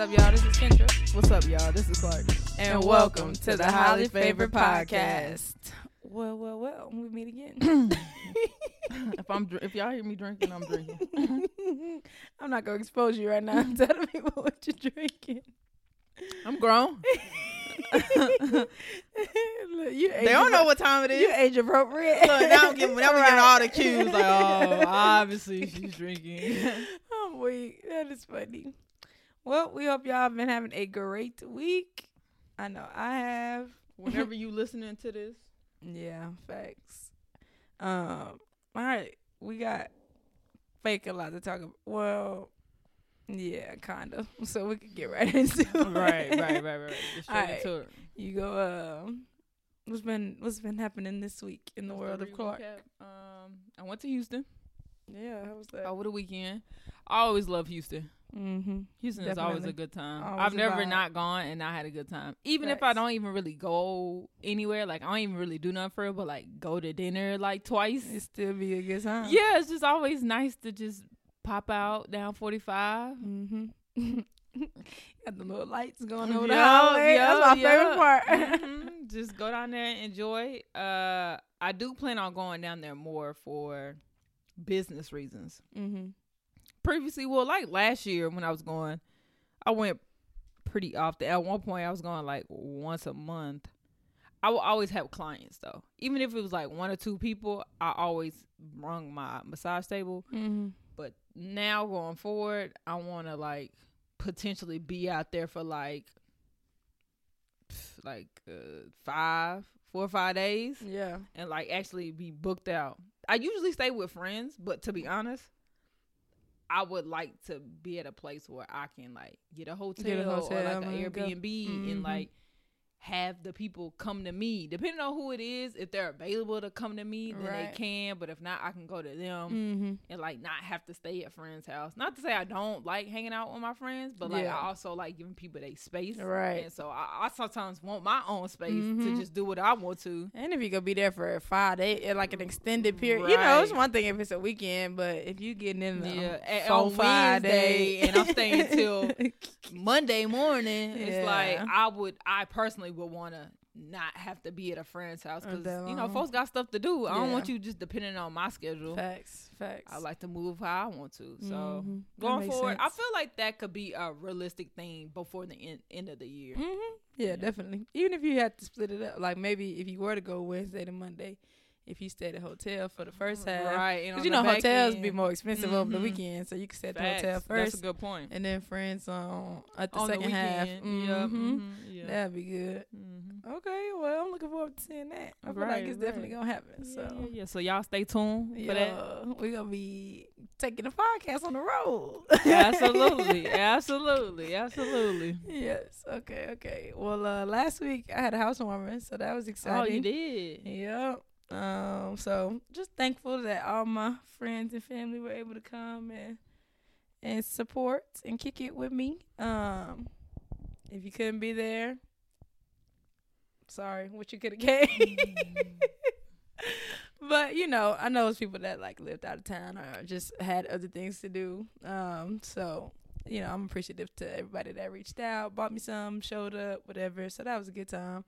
up, y'all? This is Kendra. What's up, y'all? This is Clark. And, welcome to the Highly Favorite Podcast. Well, well, well, we meet again. if I'm dr- if y'all hear me drinking, I'm drinking. I'm not gonna expose you right now. Tell the people what you're drinking. I'm grown. Look, you They don't know what time it is. You age appropriate. Look, now I'm giving, now Right. all the cues. Like, oh, obviously she's drinking. I'm weak. That is funny. Well, we hope y'all have been having a great week. I know I have. Whenever you listening to this, Yeah, facts. Um, all right, we got fake a lot to talk about. Well, yeah, kind of. So we could get right into it. right, right, right, right. Just straight Alright. into it. You go. Um, what's been what's been happening this week in the Just world of Clark? recap, Um, I went to Houston Yeah, how was that? over the weekend. I always love Houston. Mm-hmm. Houston is always a good time. Always I've never vibe. not gone and not had a good time. Even if I don't even really go anywhere, like I don't even really do nothing for it, but like go to dinner like twice. It still be a good time. Yeah, it's just always nice to just pop out down 45. Mm-hmm. Got the little lights going over Yeah, the yeah, That's my favorite part. Mhm. Just go down there and enjoy. Uh, I do plan on going down there more for business reasons. mm-hmm. Previously, well, like last year when I was going, I went pretty often. At one point, I was going like once a month. I will always have clients though, even if it was like one or two people. I always rung my massage table. Mm-hmm. But now going forward, I want to like potentially be out there for like like uh, five, four or five days, Yeah. and like actually be booked out. I usually stay with friends, but to be honest, I would like to be at a place where I can like get a hotel, Get a or like an. Airbnb Mhm. and like have the people come to me. Depending on who it is, if they're available to come to me, then Right. they can. But if not, I can go to them Mm-hmm. and like not have to stay at friends' house. Not to say I don't like hanging out with my friends, but like Yeah. I also like giving people their space. Right. And so I, I sometimes want my own space Mhm. to just do what I want to. And if you gonna be there for five days, eh, like an extended period, you know, it's one thing if it's a weekend, but if you getting in the Yeah, and four, on days, and I'm staying till Monday morning, it's like I would, I personally would want to not have to be at a friend's house because you know folks got stuff to do. I don't want you just depending on my schedule. facts, facts. I like to move how I want to. So Mhm. Going forward, I feel like that could be a realistic thing before the end, end of the year. Mm-hmm. Yeah, Yeah. definitely. Even if you had to split it up, like maybe if you were to go Wednesday to Monday, if you stayed at a hotel for the first half, Right. because you know hotels be more expensive over the Mhm. weekend, so you can stay at the Facts. hotel That's a good point. and then friends on at the on second the half. Yeah. Mhm. mhm, yeah. That'd be good. mhm. Okay, well, I'm looking forward to seeing that. I feel like Right, it's definitely gonna happen. Yeah, So yeah, yeah. So y'all stay tuned for that. we're gonna be taking the podcast on the road. absolutely, absolutely, absolutely. yes. Okay. Okay. Well, uh, last week I had a housewarming, so that was exciting. Oh, you did. Yep. Um. So just thankful that all my friends and family were able to come and and support and kick it with me. Um. If you couldn't be there, sorry, what you could have came. but you know, I know it's people that like lived out of town or just had other things to do. Um. So you know, I'm appreciative to everybody that reached out, bought me some, showed up, whatever. So that was a good time.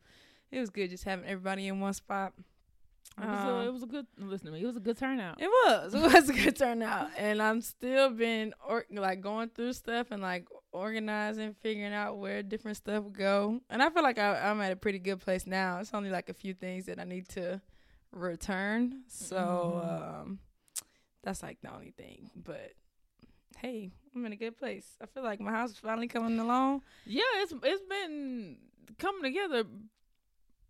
It was good just having everybody in one spot. It was, Um, a, it was a good. Listen to me. It was a good turnout. It was. It was a good turnout, and I'm still been or, like going through stuff and like organizing, figuring out where different stuff go. And I feel like I, I'm at a pretty good place now. It's only like a few things that I need to return. So Mhm. um, that's like the only thing. But hey, I'm in a good place. I feel like my house is finally coming along. Yeah, it's it's been coming together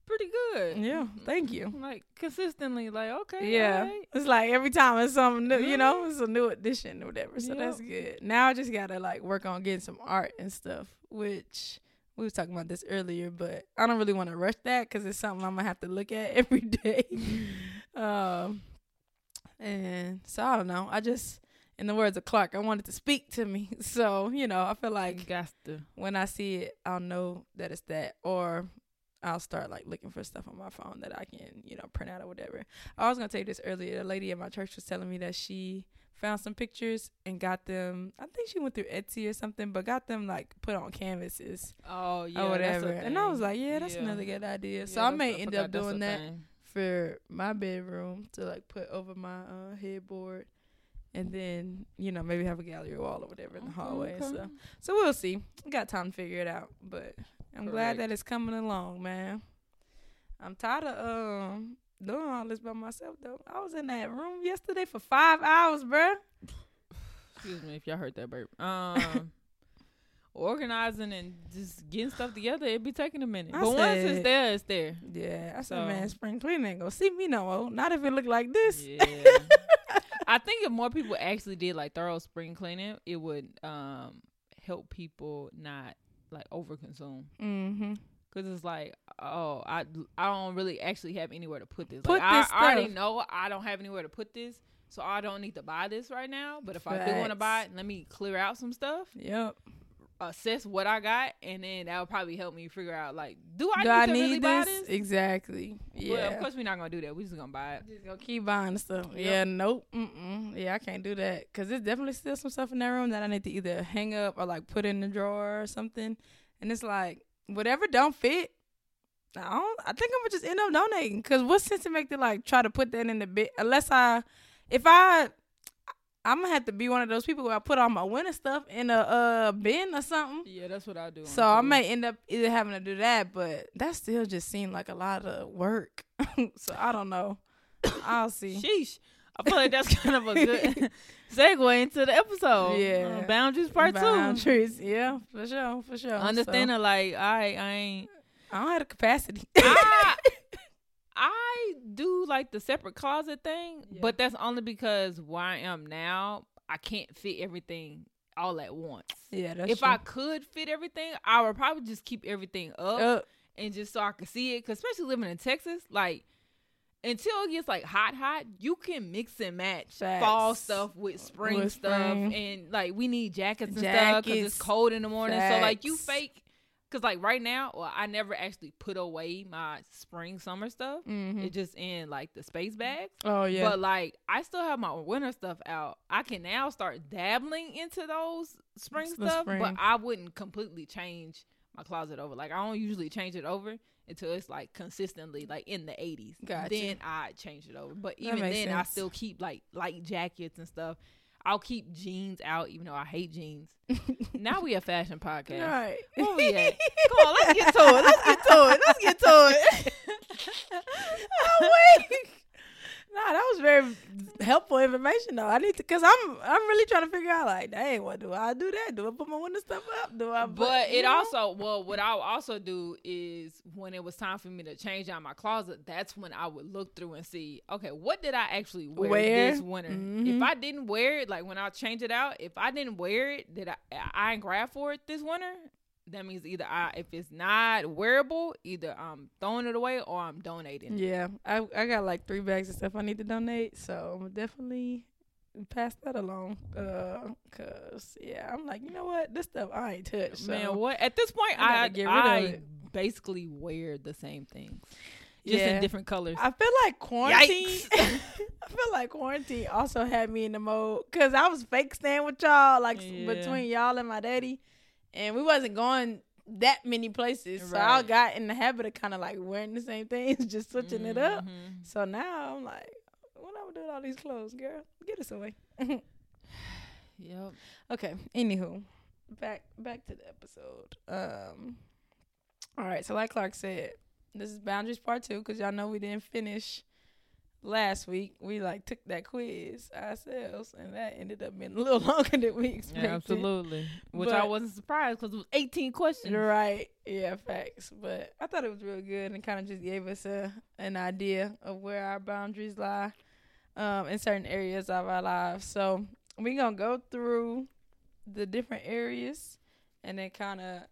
pretty good. Yeah, thank you. Like consistently, like okay, Yeah, alright. it's like every time it's something new, you know, it's a new edition or whatever. So Yep. that's good. Now I just gotta like work on getting some art and stuff, which we was talking about this earlier, but I don't really want to rush that because it's something I'm gonna have to look at every day. um, and so I don't know. I just, in the words of Clark, I wanted to speak to me. So you know, I feel Like like got to. when I see it, I'll know that it's that, or I'll start like looking for stuff on my phone that I can, you know, print out or whatever. I was gonna tell you this earlier. A lady at my church was telling me that she found some pictures and got them. I think she went through Etsy or something, but got them like put on canvases Oh yeah, or whatever. And I was like, yeah, that's Yeah. another good idea. Yeah, so I may end up doing that thing. for my bedroom to like put over my uh, headboard. And then, you know, maybe have a gallery wall or whatever in the hallway okay. stuff. So we'll see. We got time to figure it out. But I'm glad that it's coming along, man. I'm tired of um doing all this by myself though. I was in that room yesterday for five hours, bruh. Excuse me if y'all heard that burp. Um, organizing and just getting stuff together—it'd be taking a minute. I but once it's said- there, it's there. Yeah, I said, So- man, spring cleaning ain't gonna see me no more. Not if it look like this. Yeah. I think if more people actually did like thorough spring cleaning, it would um help people not like overconsume. Mm-hmm. Cause it's like, oh, I I don't really actually have anywhere to put this. Put like, this I, I already know I don't have anywhere to put this, so I don't need to buy this right now. But if I do want to buy it, let me clear out some stuff, Yep. Uh, assess what I got, and then that would probably help me figure out like, do I Do need I to need really buy this? this? Exactly. Yeah. Well, of course we're not gonna do that. We're just gonna buy it. Just gonna keep buying stuff. Yep. Yeah, nope. Mm-mm. Yeah, I can't do that because there's definitely still some stuff in that room that I need to either hang up or like put in the drawer or something. And it's like whatever don't fit. I don't. I think I'm gonna just end up donating because what sense it make to like try to put that in the bit unless I, if I. I'm gonna have to be one of those people where I put all my winter stuff in a uh, bin or something. Yeah, that's what I do. So I may end up either having to do that, but that still just seemed like a lot of work. so I don't know. I'll see. Sheesh. I feel like that's kind of a good segue into the episode. Yeah. Uh, boundaries part two. Boundaries, yeah, for sure, for sure. Understanding So, like I I ain't I don't have the capacity. I I do like the separate closet thing, Yeah. but that's only because where I am now, I can't fit everything all at once. yeah, that's if true. I could fit everything, I would probably just keep everything up Uh, and just so I could see it. Cause especially living in Texas, like until it gets like hot, hot, you can mix and match fall stuff with spring With stuff, spring. and like we need jackets and stuff because it's cold in the morning. So like you fake, cause like right now, well, I never actually put away my spring summer stuff. mhm. It's just in like the space bags. Oh yeah, But like I still have my winter stuff out. I can now start dabbling into those spring The stuff, spring. but I wouldn't completely change my closet over. Like I don't usually change it over until it's like consistently like in the 80s. Gotcha. Then I change it over. But even then I still keep like light jackets and stuff. I'll keep jeans out even though I hate jeans. now we a fashion podcast. right. Where we at? Come on, let's get to it. Let's get to it. Let's get to it. oh wait. Nah, that was very helpful information though. I need to, cause I'm I'm really trying to figure out like, dang, what do I do that? Do I put my window stuff up? Do I? put- But it know? also, well, what I would also do is when it was time for me to change out my closet, that's when I would look through and see, okay, what did I actually wear, Wear? this winter? Mhm. If I didn't wear it, like when I change it out, if I didn't wear it, did I I ain't grab for it this winter? That means either I, if it's not wearable, either I'm throwing it away or I'm donating. Yeah, I I got like three bags of stuff I need to donate, so I'm definitely pass that along. Uh, cause yeah, I'm like, you know what, this stuff I ain't touched. So. Man, what at this point I I get rid I basically wear the same things, just Yeah. in different colors. I feel like quarantine. I feel like quarantine also had me in the mode because I was fake staying with y'all, like Yeah. between y'all and my daddy, and we wasn't going that many places. So I got in the habit of kind of like wearing the same things, just switching it up. Mhm. So now I'm like, what am I doing with all these clothes, girl? Get us away. Yep. Okay. Anywho, back back to the episode. Um. All right. So like Clark said, this is boundaries part two because y'all know we didn't finish last week. We like took that quiz ourselves, and that ended up being a little longer than we expected. Absolutely. Which I wasn't surprised because it was 18 questions. Right. Yeah. Facts. But I thought it was real good and kind of just gave us a an idea of where our boundaries lie, um, in certain areas of our lives. So we're gonna go through the different areas and then kind of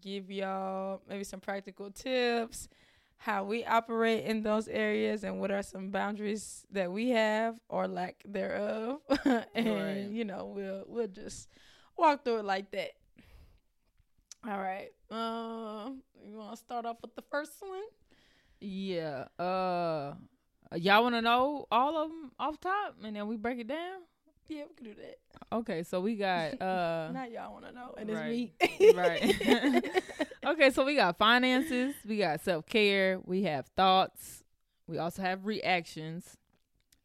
give y'all maybe some practical tips how we operate in those areas and what are some boundaries that we have or lack thereof and Right. you know we'll we'll just walk through it like that All right. Um, you want to start off with the first one? Yeah. Uh, y'all want to know all of them off top, and then we break it down. Yeah, we can do that. Okay, so we got uh. now y'all want to know, and right. it's me. right. okay, so we got finances, we got self care, we have thoughts, we also have reactions,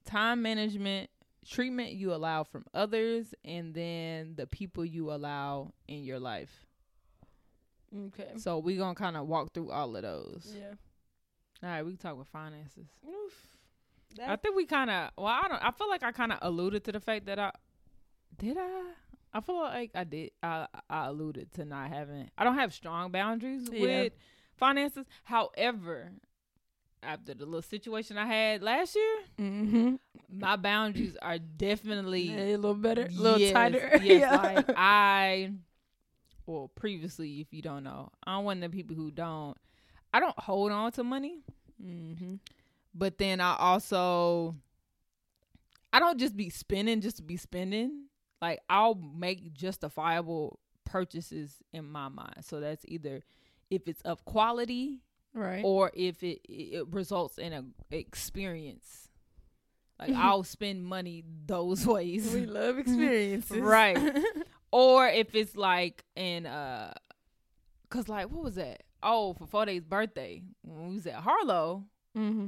time management, treatment you allow from others, and then the people you allow in your life. okay. So we're gonna kind of walk through all of those. Yeah. All right, we can talk with finances. Oof. I think we kind of. Well, I don't. I feel like I kind of alluded to the fact that I did. I. I feel like I did. I I alluded to not having. I don't have strong boundaries Yeah. with finances. However, after the little situation I had last year, mm-hmm. my boundaries are definitely a little better, a little yes, tighter. Yes, yeah. like I. Well, previously, if you don't know, I'm one of the people who don't. I don't hold on to money mm-hmm. But then I also I don't just be spending just to be spending. Like I'll make justifiable purchases in my mind. So that's either if it's of quality Right. or if it it results in a experience. Like I'll spend money those ways. we love experiences. Right. or if it's like in uh cuz like what was that? Oh, for Fode's birthday when we was at Harlow, mm-hmm.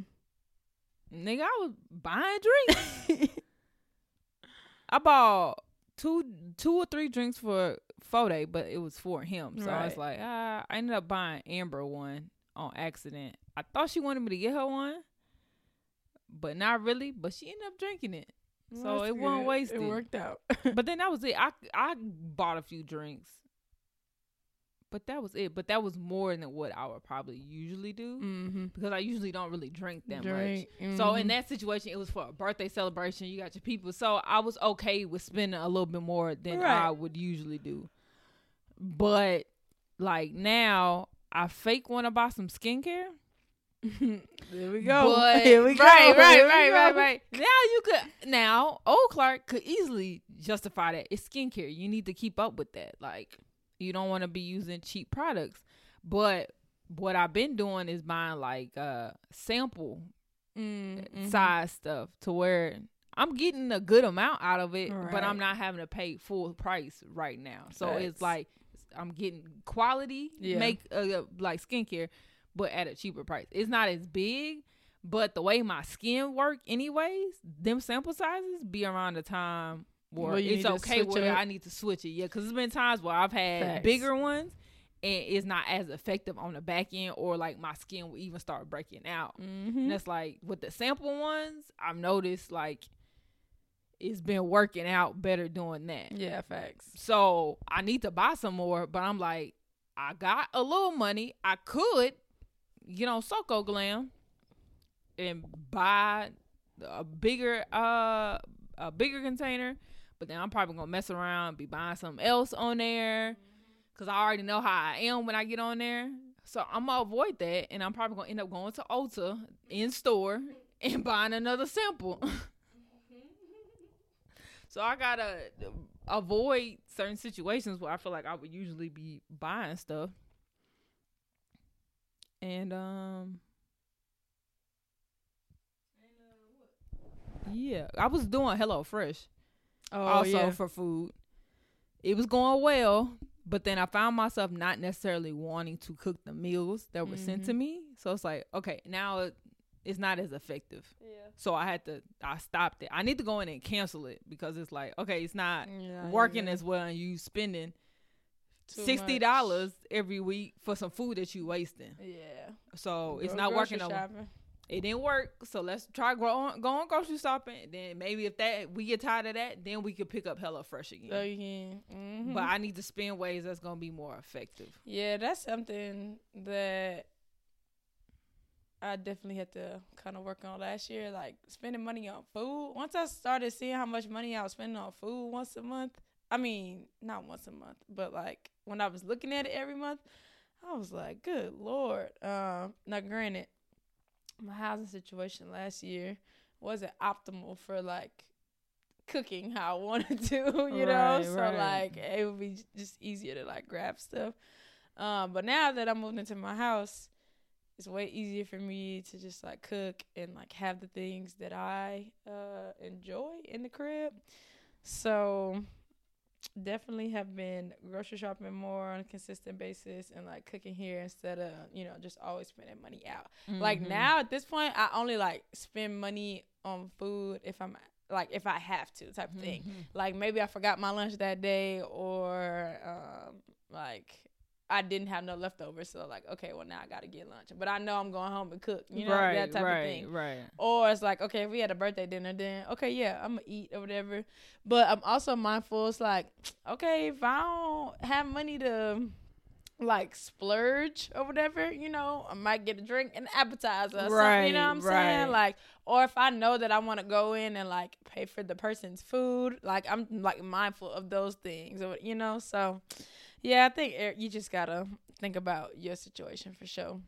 Nigga, I was buying drinks. I bought two two or three drinks for Fode, but it was for him. So I was like, ah, I ended up buying Amber one on accident. I thought she wanted me to get her one, but not really. But she ended up drinking it. So it wasn't wasted. It worked out. But then that was it. I I bought a few drinks. But that was it. But that was more than what I would probably usually do mm-hmm. because I usually don't really drink that much. Drink. So in Mhm. that situation, it was for a birthday celebration. You got your people, so I was okay with spending a little bit more than Right. I would usually do. But like now, I fake want to buy some skincare. there we go. But, Here we go. Right, right, Here right, right, right. Now you could now old Clark could easily justify that it's skincare. You need to keep up with that. Like you don't want to be using cheap products. But what I've been doing is buying like uh sample Mm-hmm. size stuff to where I'm getting a good amount out of it, but I'm not having to pay full price right now. So Facts. it's like I'm getting quality Yeah. make uh, like skincare, but at a cheaper price. It's not as big, but the way my skin work, anyways, them sample sizes be around the time Well, it's okay where it. I need to switch it. Yeah, because there's been times where I've had Facts. bigger ones. And it's not as effective on the back end, or like my skin will even start breaking out. Mm-hmm. And that's like with the sample ones, I've noticed like it's been working out better doing that. Yeah, facts. So I need to buy some more, but I'm like, I got a little money. I could get on Soko Glam and buy a bigger uh a bigger container, but then I'm probably gonna mess around, be buying something else on there. Cause I already know how I am when I get on there. So I'm gonna avoid that and I'm probably gonna end up going to Ulta in store and buying another sample. so I gotta avoid certain situations where I feel like I would usually be buying stuff. And um Yeah, I was doing Hello Fresh Oh also yeah. for food. It was going well, but then I found myself not necessarily wanting to cook the meals that were sent to mm-hmm. me. So it's like, okay, now it, it's not as effective. yeah. So I had to, I stopped it. I need to go in and cancel it because it's like, okay, it's not Yeah, working yeah. as well, and you spending Too sixty dollars every week for some food that you wasting. Yeah. So it's not working. shopping. It didn't work. So let's try go on, go on grocery shopping. Then maybe if that we get tired of that, then we could pick up Hello Fresh again. So you can. mhm. But I need to spend ways that's gonna be more effective. Yeah, that's something that I definitely had to kind of work on last year. Like spending money on food. Once I started seeing how much money I was spending on food once a month, I mean, not once a month, but like when I was looking at it every month, I was like, good lord. Um, now granted, my housing situation last year wasn't optimal for like cooking how I wanted to, you know. Right, so right. like it would be just easier to like grab stuff. Um, but now that I moved into my house, it's way easier for me to just like cook and like have the things that I uh enjoy in the crib. So definitely have been grocery shopping more on a consistent basis and like cooking here instead of you know just always spending money out. Like Mhm. now at this point i only like spend money on food if i'm like if i have to type of thing. Like maybe i forgot my lunch that day or um like i didn't have no leftovers so like okay well now i gotta get lunch but i know i'm going home and cook you know right, that type right, of thing Right. or it's like, okay, if we had a birthday dinner, then okay, yeah, I'm gonna eat or whatever. But I'm also mindful. It's like, okay, if I don't have money to like splurge or whatever, you know, I might get a drink and appetizer. Right, you know what I'm right. saying? Like, or if I know that I want to go in and like pay for the person's food, like I'm like mindful of those things, or you know. So, yeah, I think you just gotta think about your situation for sure.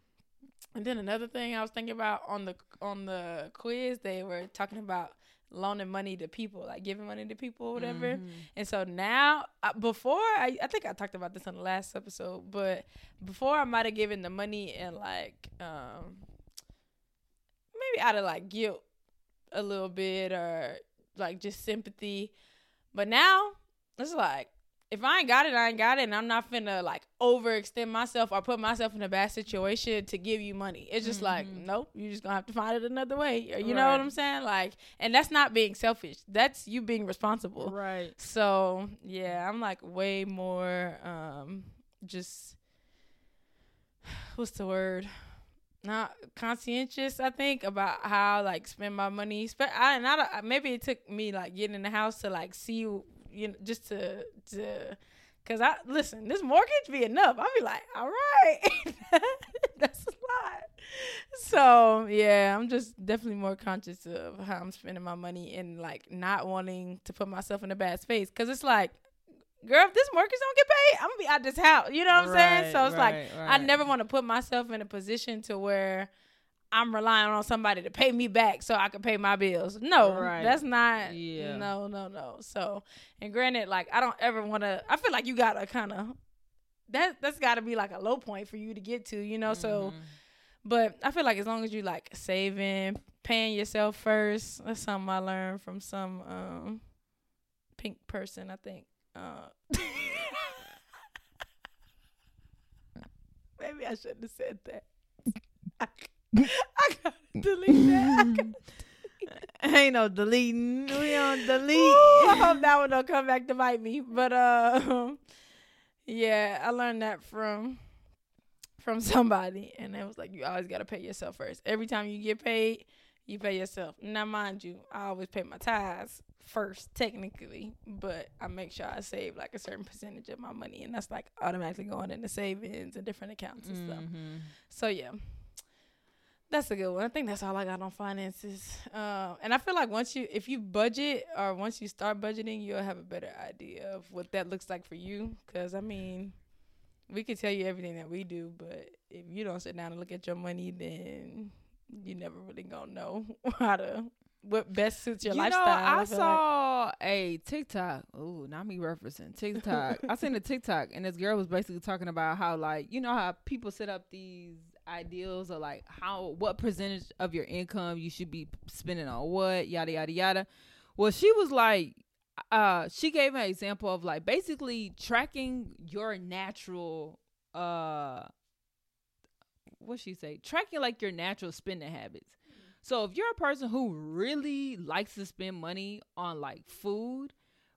And then another thing I was thinking about on the on the quiz, they were talking about loaning money to people, like giving money to people or whatever. Mhm. And so now, before I, I think I talked about this on the last episode, but before I might have given the money and like, um, maybe out of like guilt a little bit or like just sympathy. But now it's like, if I ain't got it, I ain't got it, and I'm not finna like overextend myself or put myself in a bad situation to give you money. It's just like, Mhm. nope, you just gonna have to find it another way. You know what I'm saying? Like, and that's not being selfish. That's you being responsible. Right. So yeah, I'm like way more um just what's the word? Not conscientious, I think, about how like spend my money. Spe- I don't- maybe it took me like getting in the house to like see you know just to to cause I listen this mortgage be enough. I'll be like, all right, that's a lot. So yeah, I'm just definitely more conscious of how I'm spending my money and like not wanting to put myself in a bad space. Cause it's like, girl, if this mortgage don't get paid, I'm gonna be out this house. You know what I'm saying? So it's like I never want to put myself in a position to where I'm relying on somebody to pay me back so I can pay my bills. No, Right. that's not. Yeah. No, no, no. So, and granted, like I don't ever want to. I feel like you gotta kind of that. That's got to be like a low point for you to get to. You know. So, Mhm. but I feel like as long as you like saving, paying yourself first. That's something I learned from some um pink person. I think. Uh, maybe I shouldn't have said that. I, gotta delete that. I gotta- ain't no deleting. We don't delete. Ooh, I hope that one don't come back to bite me. But uh, yeah, I learned that from from somebody, and it was like you always gotta pay yourself first. Every time you get paid, you pay yourself. Now, mind you, I always pay my tithes first, technically, but I make sure I save like a certain percentage of my money, and that's like automatically going into savings and different accounts and stuff. Mhm. So yeah, that's a good one. I think that's all I got on finances. Uh, and I feel like once you, if you budget or once you start budgeting, you'll have a better idea of what that looks like for you. Because I mean, we can tell you everything that we do, but if you don't sit down and look at your money, then you never really gonna know how to what best suits your you lifestyle. know, I, like. saw a TikTok. Ooh, not me referencing TikTok. I seen a TikTok, and this girl was basically talking about how, like, you know, how people set up these ideals or like how what percentage of your income you should be spending on what, yada yada yada. Well, she was like, uh, she gave an example of like basically tracking your natural, uh, what she say, tracking like your natural spending habits. So if you're a person who really likes to spend money on like food,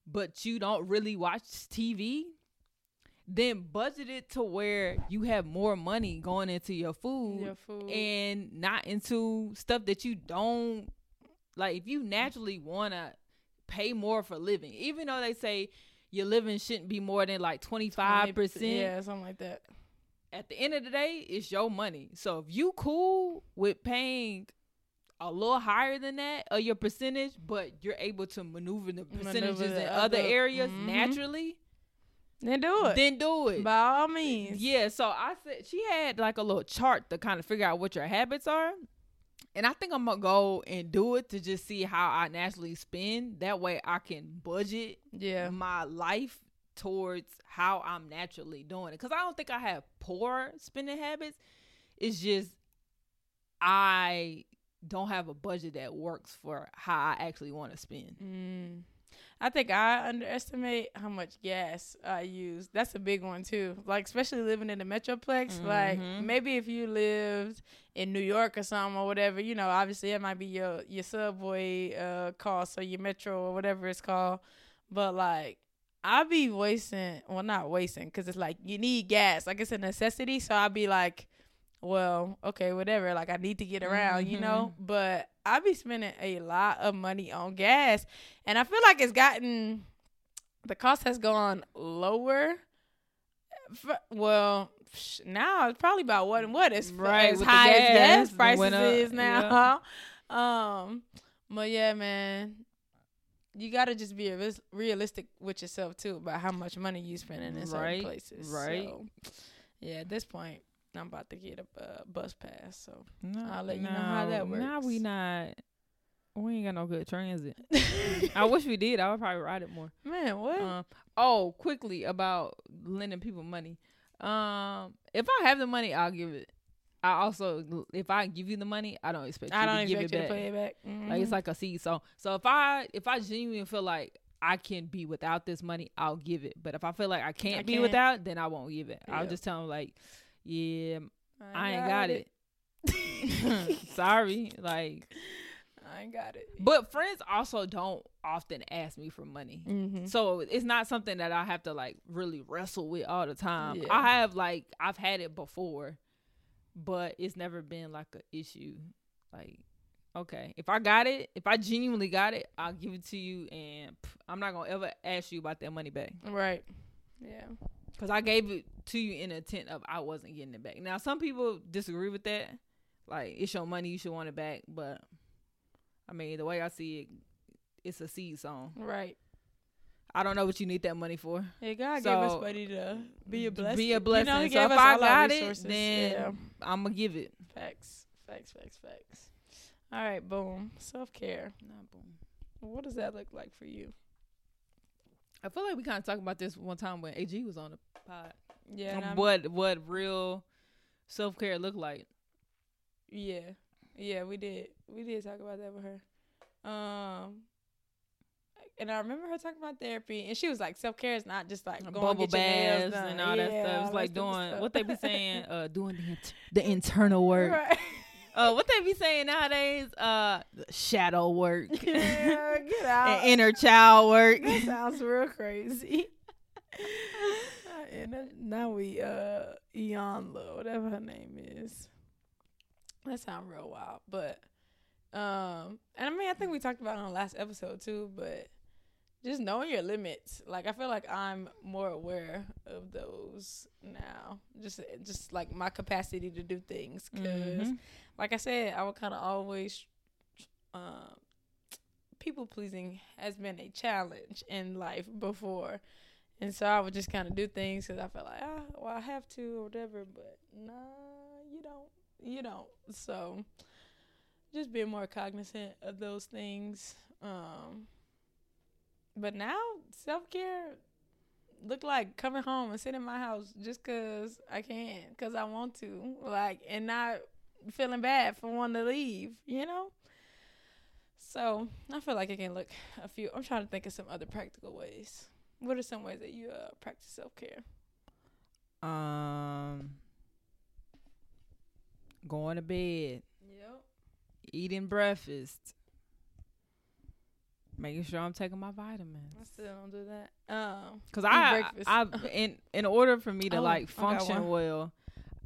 but you don't really watch TV, then budget it to where you have more money going into your food your food. and not into stuff that you don't like if you naturally want to pay more for living even though they say your living shouldn't be more than like 25% yeah, something like that. at the end of the day, it's your money. So if you cool with paying a little higher than that or your percentage, but you're able to maneuver the Maneuver percentages the in other other- areas mhm. naturally, Then do it. then do it. by all means. Yeah, so I said she had like a little chart to kind of figure out what your habits are. And I think I'm gonna go and do it to just see how I naturally spend. That way I can budget Yeah. my life towards how I'm naturally doing it. Cause I don't think I have poor spending habits. It's just I don't have a budget that works for how I actually want to spend. Mm. I think I underestimate how much gas I use. That's a big one too. Like especially living in the metroplex. Like Mhm. maybe if you lived in New York or something or whatever, you know, obviously it might be your your subway uh cost or your metro or whatever it's called. But like I be wasting, well not wasting, because it's like you need gas. Like it's a necessity. So I'll be like, well, okay, whatever. Like I need to get around, you know. But I be spending a lot of money on gas, and I feel like it's gotten the cost has gone lower. F- Well, now it's probably about what and what is Right, as high as gas, prices is now. Um, but yeah, man, you gotta just be realis- realistic with yourself too about how much money you spending in certain Right, places. right. So, yeah, at this point, I'm about to get a uh, bus pass. So No, I'll let you know how that works. Now we not. We ain't got no good transit. I wish we did. I would probably ride it more. man, what? Um, oh, quickly about lending people money. Um, if I have the money, I'll give it. I also, if I give you the money, I don't expect you I don't to give expect it you back. to pay it back. Like it's like a seed. So, so if I if I genuinely feel like I can be without this money, I'll give it. But if I feel like I can't I be can't. without, then I won't give it. I'll just tell them like, yeah, I ain't got it. Sorry, like. I ain't got it. But friends also don't often ask me for money. Mm-hmm. So it's not something that I have to like really wrestle with all the time. Yeah. I have like I've had it before, but it's never been like an issue. Like, okay, if I got it, if I genuinely got it, I'll give it to you, and pff, I'm not gonna ever ask you about that money back Right. Yeah. Because I gave it to you in the intent of I wasn't getting it back. Now some people disagree with that. Like it's your money, you should want it back. But I mean, the way I see it, it's a seed song. Right. I don't know what you need that money for. Yeah, God gave us money to be a blessing. be a You blessing. know, he So if I got it, then- yeah. I'm gonna give it. facts, facts, facts, facts. All right, boom. Self care. Not boom. What does that look like for you? I feel like we kind of talked about this one time when AG was on the pod. Yeah. And I'm- what what real self care look like? Yeah, yeah, we did. We did talk about that with her. Um, and I remember her talking about therapy, and she was like, self care is not just like going Bubble baths and all that stuff. It's like doing what they be saying, uh, doing the int- the internal work. right? Uh, what they be saying nowadays? Uh, shadow work, yeah, get out. and inner child work. that sounds real crazy. And now we uh Iyanla, whatever her name is. That sounds real wild, but um, and I mean I think we talked about it on the last episode too, but just knowing your limits. Like I feel like I'm more aware of those now. Just just like my capacity to do things because Mhm. like I said, I would kind of always, um, people pleasing has been a challenge in life before, and so I would just kind of do things because I felt like ah, well, I have to or whatever. But nah, you don't, you don't. So just being more cognizant of those things. Um, but now self care look like coming home and sitting in my house just cause I can, cause I want to, like, and not feeling bad for wanting to leave, you know? So I feel like I can look a few. I'm trying to think of some other practical ways. What are some ways that you uh, practice self care? Um, going to bed, Yep. eating breakfast, making sure I'm taking my vitamins. I still don't do that. Um, Cause I, breakfast. I, in in order for me to Oh, like function well,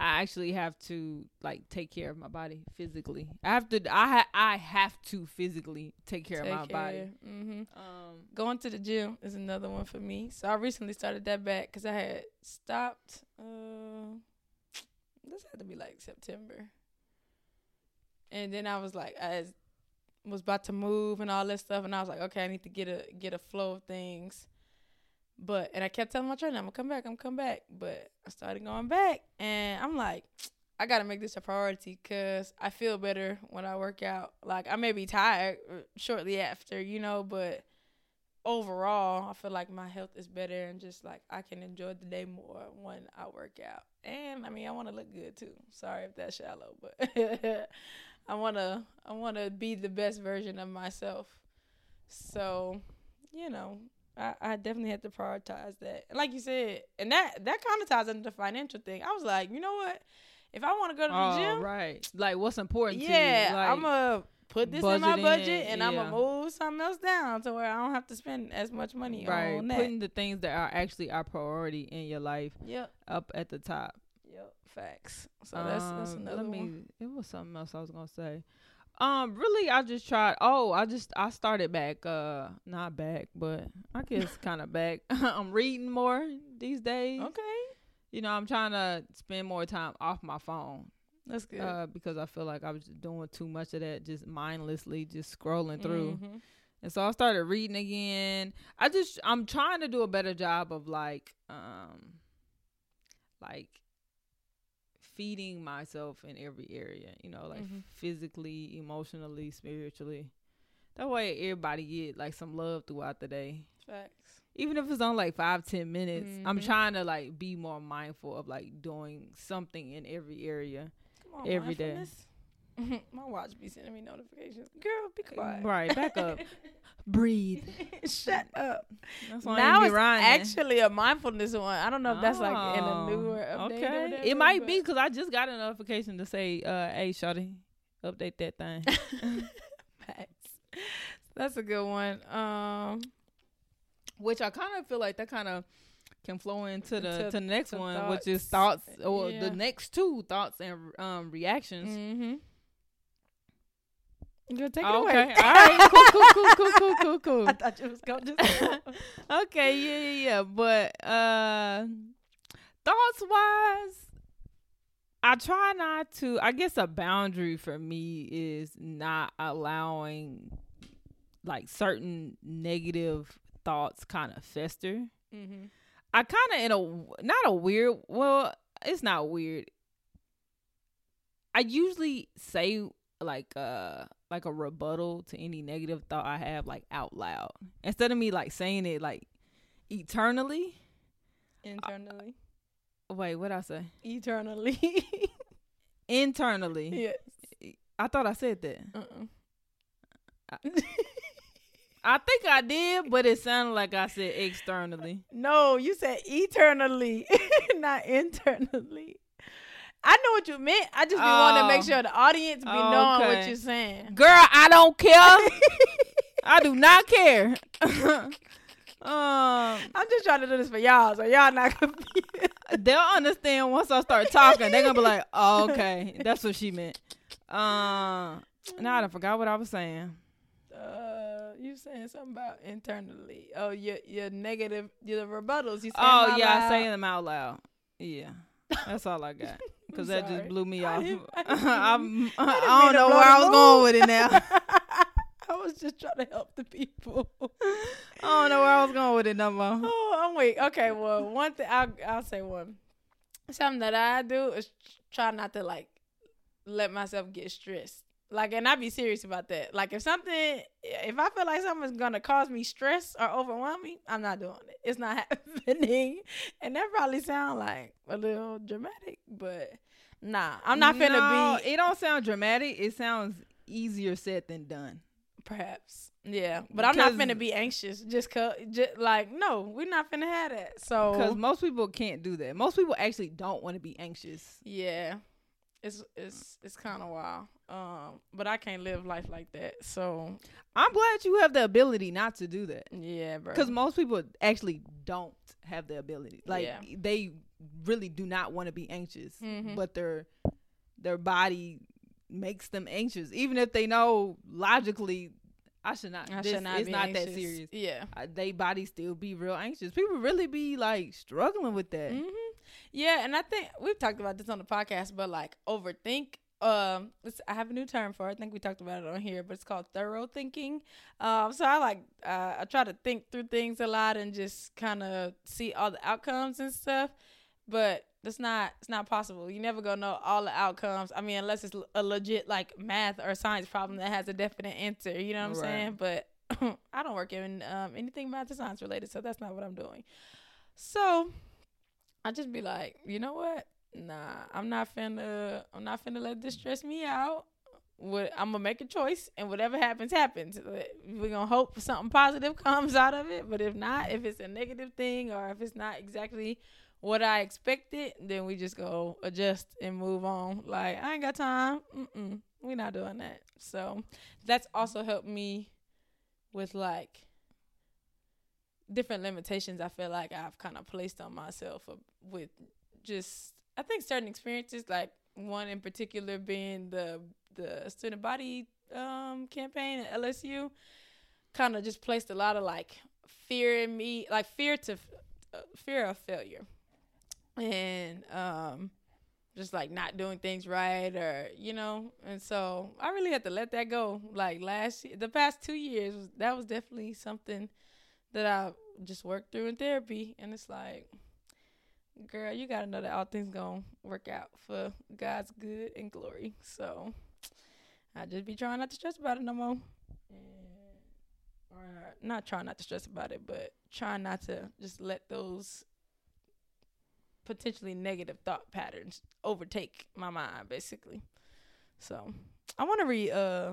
I actually have to like take care of my body physically. I have to. I ha- I have to physically take care of my body. Mm-hmm. Um, Going to the gym is another one for me. So I recently started that back because I had stopped. Uh, this had to be like September, and then I was like, I was about to move and all that stuff, and I was like, okay, I need to get a get a flow of things. But and I kept telling my trainer, I'm gonna come back, I'm gonna come back. But I started going back, and I'm like, I gotta make this a priority because I feel better when I work out. Like I may be tired uh, shortly after, you know, but overall, I feel like my health is better and just like I can enjoy the day more when I work out. And I mean, I want to look good too. Sorry if that's shallow, but I want to I want to be the best version of myself. So, you know, I, I definitely had to prioritize that. And like you said, and that that kind of ties into the financial thing. I was like, you know what? If I want to go to the Oh, gym, right. Like what's important to yeah, you? Like, I'm gonna put this in my budget, and I'm gonna move something else down to where I don't have to spend as much money right. on that. Putting the things that are actually our priority in your life yep, up at the top. yep, facts. So that's that's Um, another let me, one. It was something else I was gonna say. Um, really, I just tried. Oh, I just I started back. Uh, not back, but I guess kind of back. I'm reading more these days. Okay, You know, I'm trying to spend more time off my phone. that's good. Uh, because I feel like I was doing too much of that, just mindlessly, just scrolling through. Mhm. And so I started reading again. I just I'm trying to do a better job of like um like feeding myself in every area, you know, like Mhm. physically, emotionally, spiritually. That way everybody get like some love throughout the day. Facts. Even if it's on like five, ten minutes. I'm Mhm. trying to like be more mindful of like doing something in every area. Come on, Every day. Mindfulness. my watch be sending me notifications. Girl, be quiet. Right, back up. Breathe. Shut up. That's why now it's rhyming. actually a mindfulness one. I don't know if that's like in a Oh, newer update. Okay, or whatever, it might be because I just got a notification to say, uh, "Hey, shawty, update that thing." That's a good one. Um, Which I kind of feel like that kind of can flow into the Into- to the next to one, which is thoughts thoughts. or Yeah. the next two thoughts and um reactions. mm-hmm. Take it Oh, away? okay, all right, cool, cool, cool, cool, cool, cool, cool. I thought you was gonna okay, yeah, yeah, yeah. But uh thoughts wise, I try not to I guess a boundary for me is not allowing like certain negative thoughts kind of fester. mm-hmm. I kind of in a not a weird, well, it's not weird. I usually say like uh like a rebuttal to any negative thought I have like out loud instead of me like saying it like eternally. Internally, uh, Wait, what I say? eternally. Internally. yes. I thought I said that. Uh-uh. I think I did, but it sounded like I said externally. No, you said eternally, not internally. I know what you meant. I just be wanting to make Oh. sure the audience be Oh, knowing what you're saying. Girl, I don't care. I do not care. um, I'm just trying to do this for y'all, so y'all not confused. they'll understand once I start talking. They're gonna be like, oh, "Okay, that's what she meant." Uh, now I done forgot what I was saying. Uh, you saying something about internally? Oh, your your negative, your rebuttals. You Oh yeah, loud? saying them out loud. Yeah, that's all I got. Because that just blew me I off. didn't- I didn't I'm, I, don't know where I was going with it now. I was just trying to help the people. I don't know where I was going with it no more. Oh, I'm weak. Okay, well, one thing I'll I'll say one. Something that I do is try not to like let myself get stressed. Like, and I be serious about that. Like, if something, if I feel like something's gonna cause me stress or overwhelm me, I'm not doing it. It's not happening. And that probably sound like a little dramatic, but nah, I'm not finna No, be. It don't sound dramatic. It sounds easier said than done. Perhaps, yeah, but I'm not finna be anxious. Just cause, just like, no, we're not finna have that. So Because most people can't do that. Most people actually don't want to be anxious. Yeah. It's it's it's kind of wild. Um, but I can't live life like that. So I'm glad you have the ability not to do that. yeah, bro. Because most people actually don't have the ability. Like Yeah. they really do not want to be anxious, Mhm. but their their body makes them anxious, even if they know logically I should not. I this, should not it's not that serious. Yeah. Uh, they body still be real anxious. People really be like struggling with that. hmm Yeah, and I think we've talked about this on the podcast, but like overthink. Um, it's, I have a new term for it. I think we talked about it on here, but it's called thorough thinking. Um, so I like uh, I try to think through things a lot and just kind of see all the outcomes and stuff. But that's not it's not possible. You never gonna know all the outcomes. I mean, unless it's a legit like math or science problem that has a definite answer. You know what I'm Right. saying? But I don't work in um, anything math or science related, so that's not what I'm doing. So I just be like, you know what? Nah, I'm not finna. I'm not finna let this stress me out. What I'm gonna make a choice, and whatever happens, happens. We're gonna hope something positive comes out of it. But if not, if it's a negative thing, or if it's not exactly what I expected, then we just go adjust and move on. Like I ain't got time. Mm-mm, we're not doing that. So that's also helped me with like different limitations I feel like I've kind of placed on myself with just I think certain experiences like one in particular being the the student body um campaign at LSU kind of just placed a lot of like fear in me like fear to uh, fear of failure. And um just like not doing things right or you know and so i really had to let that go. Like last year the past two years that was definitely something that i just work through in therapy and it's like girl you gotta know that all things gonna work out for god's good and glory so i just be trying not to stress about it no more or not trying not to stress about it but trying not to just let those potentially negative thought patterns overtake my mind basically. So I want to read uh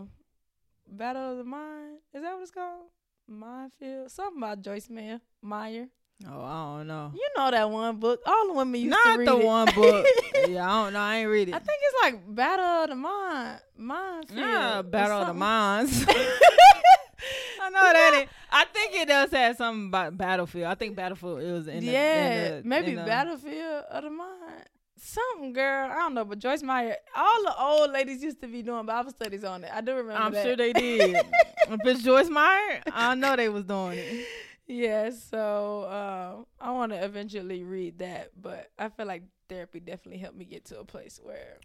Battle of the Mind. Is that what it's called? Minefield. Something about Joyce Meyer. Meyer. Oh, I don't know. You know that one book. All the women used Not to read Not the it. one book. yeah, I don't know. I ain't read it. I think it's like Battle of the Mind. Minefield. yeah, Battle of the. Minds. I know that. It, I think it does have something about Battlefield. I think Battlefield it was in the, yeah, in the, maybe in the- Battlefield of the Mind. Something, girl. I don't know, but Joyce Meyer, all the old ladies used to be doing Bible studies on it. I do remember I'm that. sure they did. if it's Joyce Meyer, I know they was doing it. Yeah, so uh, I want to eventually read that, but I feel like therapy definitely helped me get to a place where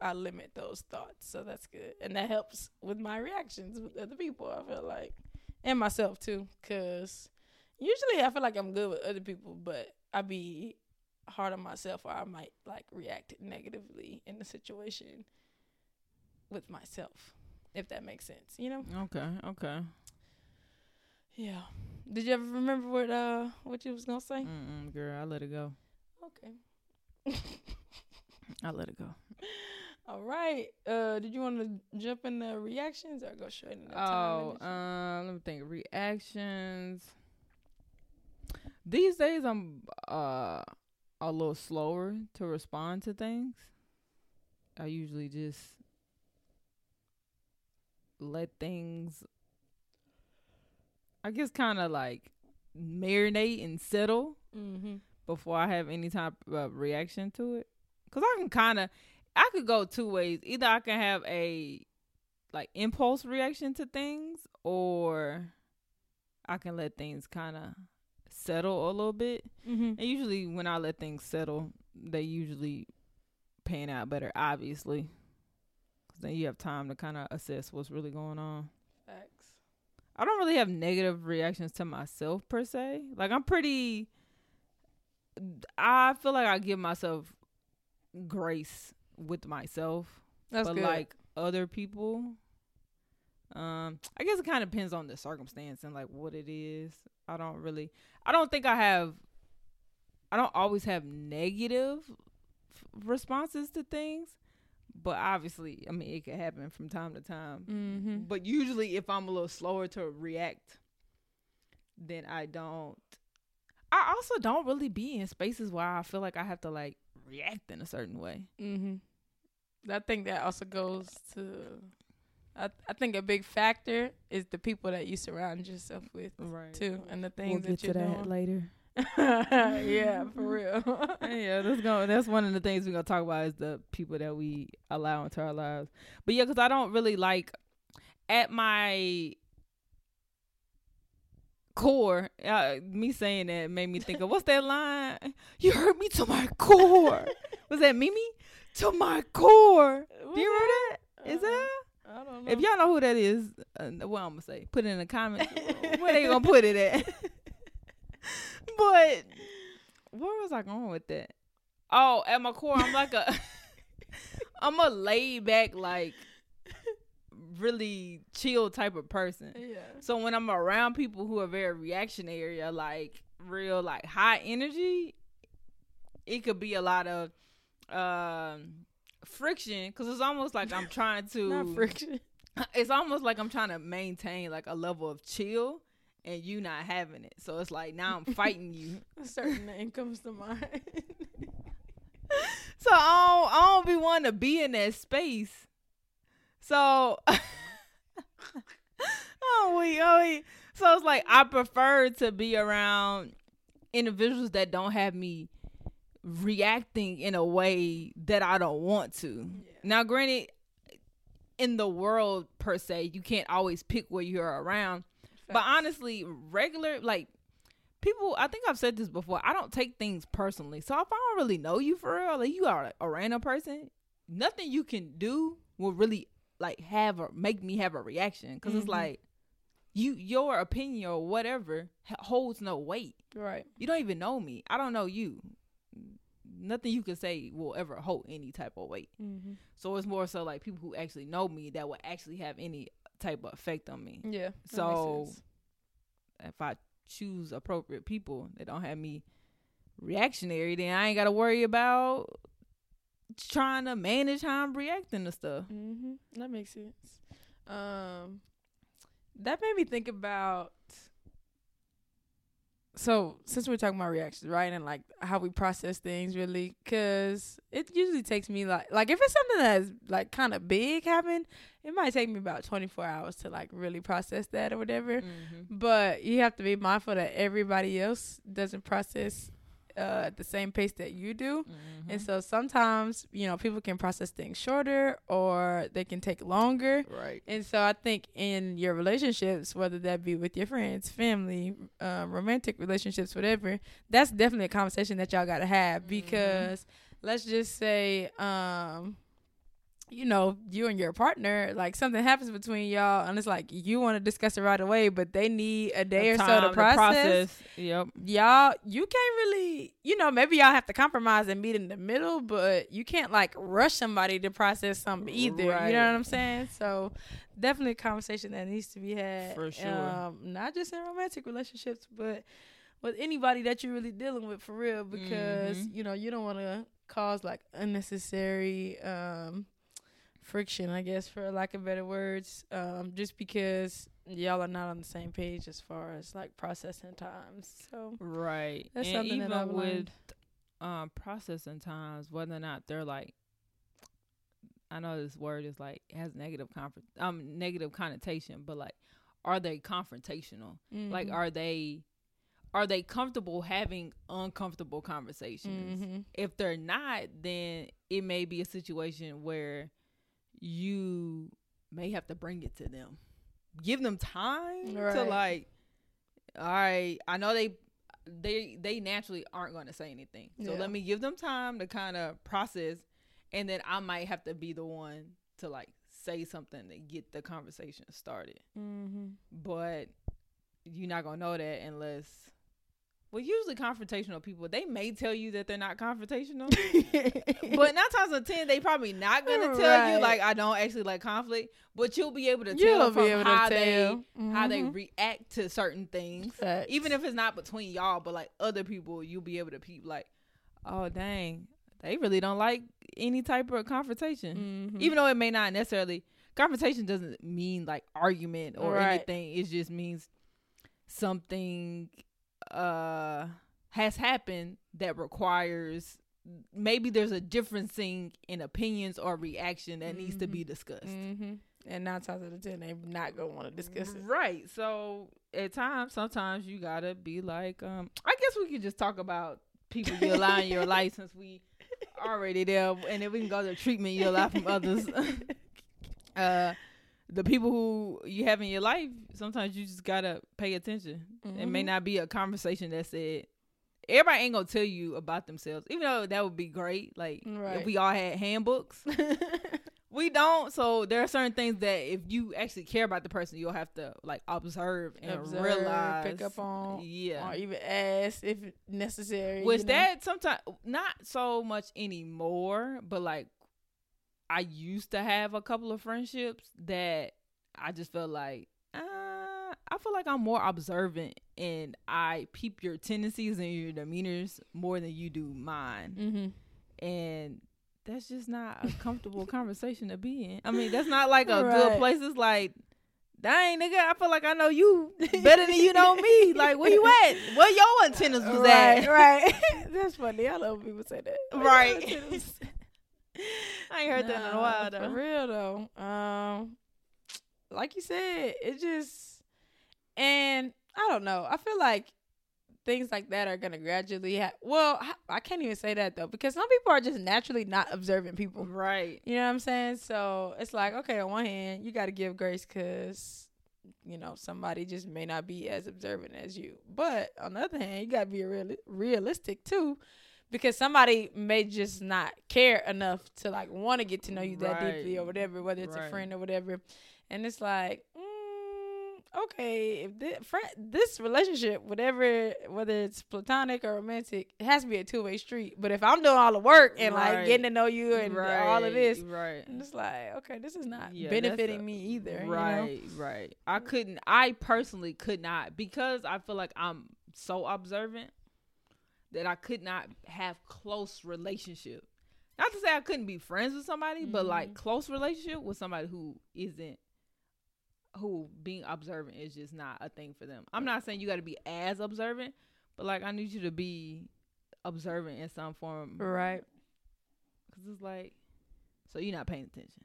I limit those thoughts. So that's good, and that helps with my reactions with other people. I feel like, and myself too, because usually I feel like I'm good with other people, but I be hard on myself, or I might like react negatively in the situation with myself, if that makes sense. You know? Okay, okay. Yeah. Did you ever remember what uh what you was gonna say? Mm-mm, girl, I let it go. Okay. I let it go. All right. Uh, did you want to jump in the reactions or go straight into Oh, time? um, let me think. Reactions. These days, I'm uh a little slower to respond to things. I usually just let things, I guess, kind of like marinate and settle mm-hmm. before I have any type of reaction to it. Cause I can kind of, I could go two ways. Either I can have a like impulse reaction to things, or I can let things kind of settle a little bit. Mm-hmm. And usually, when I let things settle, they usually pan out better. Obviously, cause then you have time to kind of assess what's really going on. Facts. I don't really have negative reactions to myself per se. Like I'm pretty I feel like I give myself grace with myself. That's but good. like other people um I guess it kind of depends on the circumstance and like what it is. I don't really I don't think I have I don't always have negative f- responses to things, but obviously, I mean, it could happen from time to time. mm-hmm. But usually, if I'm a little slower to react, then I don't. I also don't really be in spaces where I feel like I have to like react in a certain way. Mm-hmm. I think that also goes to. I I think a big factor is the people that you surround yourself with Right. too, and the things We'll get that to you're that doing. later. yeah, for real. yeah, that's going. That's one of the things we're gonna talk about is the people that we allow into our lives. But yeah, because I don't really like at my core. Uh, me saying that made me think of what's that line? You hurt me to my core. Was that Mimi? To my core. Do you remember that? Is that? I don't know. If y'all know who that is, uh, what I'm gonna say, put it in the comments. Where they gonna put it at? but where was I going with that? Oh, at my core, I'm like a, I'm a laid back, like really chill type of person. Yeah. So when I'm around people who are very reactionary or like real like high energy, it could be a lot of um friction because it's almost like I'm trying to Not friction. it's almost like I'm trying to maintain like a level of chill and you not having it. So it's like now I'm fighting you. A certain name comes to mind. So I don't, I don't be wanting to be in that space. So oh we oh we. So it's like I prefer to be around individuals that don't have me reacting in a way that I don't want to. Now, granted, in the world per se, you can't always pick where you're around. But honestly, regular like people, I think I've said this before. I don't take things personally. So if I don't really know you for real, like you are a random person, nothing you can do will really like have or make me have a reaction because it's Mhm. like you your opinion or whatever holds no weight. Right. You don't even know me. I don't know you. Nothing you can say will ever hold any type of weight. Mm-hmm. So it's more so like people who actually know me that will actually have any type of effect on me. Yeah. So- If I choose appropriate people that don't have me reactionary, then I ain't got to worry about trying to manage how I'm reacting to stuff. Mm-hmm. That makes sense. Um, that made me think about. So since we're talking about reactions, right, and like how we process things, really, because it usually takes me like like if it's something that's like kind of big happen, it might take me about twenty four hours to like really process that or whatever. Mm-hmm. But you have to be mindful that everybody else doesn't process uh, at the same pace that you do. Mm-hmm. And so sometimes, you know, people can process things shorter or they can take longer. right. And so I think in your relationships, whether that be with your friends, family, um, romantic relationships, whatever, that's definitely a conversation that y'all got to have Mhm. because let's just say, um, you know, you and your partner, like something happens between y'all, and it's like you want to discuss it right away, but they need a day or so to Time process Yep. y'all you can't really you know maybe y'all have to compromise and meet in the middle but you can't like rush somebody to process something either you know what i'm saying so definitely a conversation that needs to be had For sure. um not just in romantic relationships but with anybody that you're really dealing with for real because Mhm. you know you don't want to cause like unnecessary um friction i guess for lack of better words um just because y'all are not on the same page as far as like processing times so Right. That's and something even that I've with um processing times, whether or not they're like I know this word is like has negative conf- um negative connotation, but like are they confrontational? Like Mhm. are they are they comfortable having uncomfortable conversations? Mhm. If they're not, then it may be a situation where you may have to bring it to them. Give them time to like all right, I know they they they naturally aren't going to say anything. So Yeah. let me give them time to kind of process and then I might have to be the one to like say something to get the conversation started. Mhm. But you're not going to know that unless well, usually confrontational people, they may tell you that they're not confrontational. but nine times out of ten, they probably not gonna tell you like I don't actually like conflict. But you'll be able to tell from how they how they react to certain things. Facts. Even if it's not between y'all, but like other people, you'll be able to peep like, oh dang, they really don't like any type of confrontation. Mhm. Even though it may not necessarily confrontation doesn't mean like argument or Right. anything. It just means something uh has happened that requires maybe there's a differencing in opinions or reaction that needs to be discussed. Mhm. And nine times out of ten, they're not gonna want to discuss it. Right. So at times, sometimes you gotta be like, um, I guess we could just talk about people you allow in your life since we already there, and then we can go to treatment you allow from others. uh, the people who you have in your life, sometimes you just gotta pay attention. It may Mhm. not be a conversation that said. Everybody ain't gonna tell you about themselves, even though that would be great. Like Right. if we all had handbooks, we don't. So there are certain things that if you actually care about the person, you'll have to like observe and Observe, realize, pick up on, yeah. or even ask if necessary. Which you know? that sometimes not so much anymore, but like I used to have a couple of friendships that I just felt like uh, I feel like I'm more observant and I peep your tendencies and your demeanors more than you do mine. Mm-hmm. And that's just not a comfortable conversation to be in. I mean, that's not like a Right. good place. It's like, dang, nigga, I feel like I know you better than you know me. Like, where you at? Where your antennas was right, at? right. That's funny. I love when people say that. Where Right. I ain't heard that in a while, For though. real though. Um, like you said, it just and I don't know. I feel like things like that are gonna gradually. Ha- well, I- I can't even say that though because some people are just naturally not observant people. Right. You know what I'm saying? So it's like, okay, on one hand, you got to give grace because, you know, somebody just may not be as observant as you. But on the other hand, you got to be real, realistic too because somebody may just not care enough to like want to get to know you that deeply or whatever, whether it's a friend or whatever. And it's like, mm, okay, if this, friend, this relationship, whatever, whether it's platonic or romantic, it has to be a two way street. But if I'm doing all the work and like getting to know you and all of this, Right. and it's like, okay, this is not Yeah, benefiting a- me either. you know? Right, right. I couldn't. I personally could not because I feel like I'm so observant that I could not have close relationship. Not to say I couldn't be friends with somebody, but mm-hmm. like close relationship with somebody who isn't who being observant is just not a thing for them. I'm not saying you got to be as observant, but like I need you to be observant in some form. Right. Cause it's like, so you're not paying attention.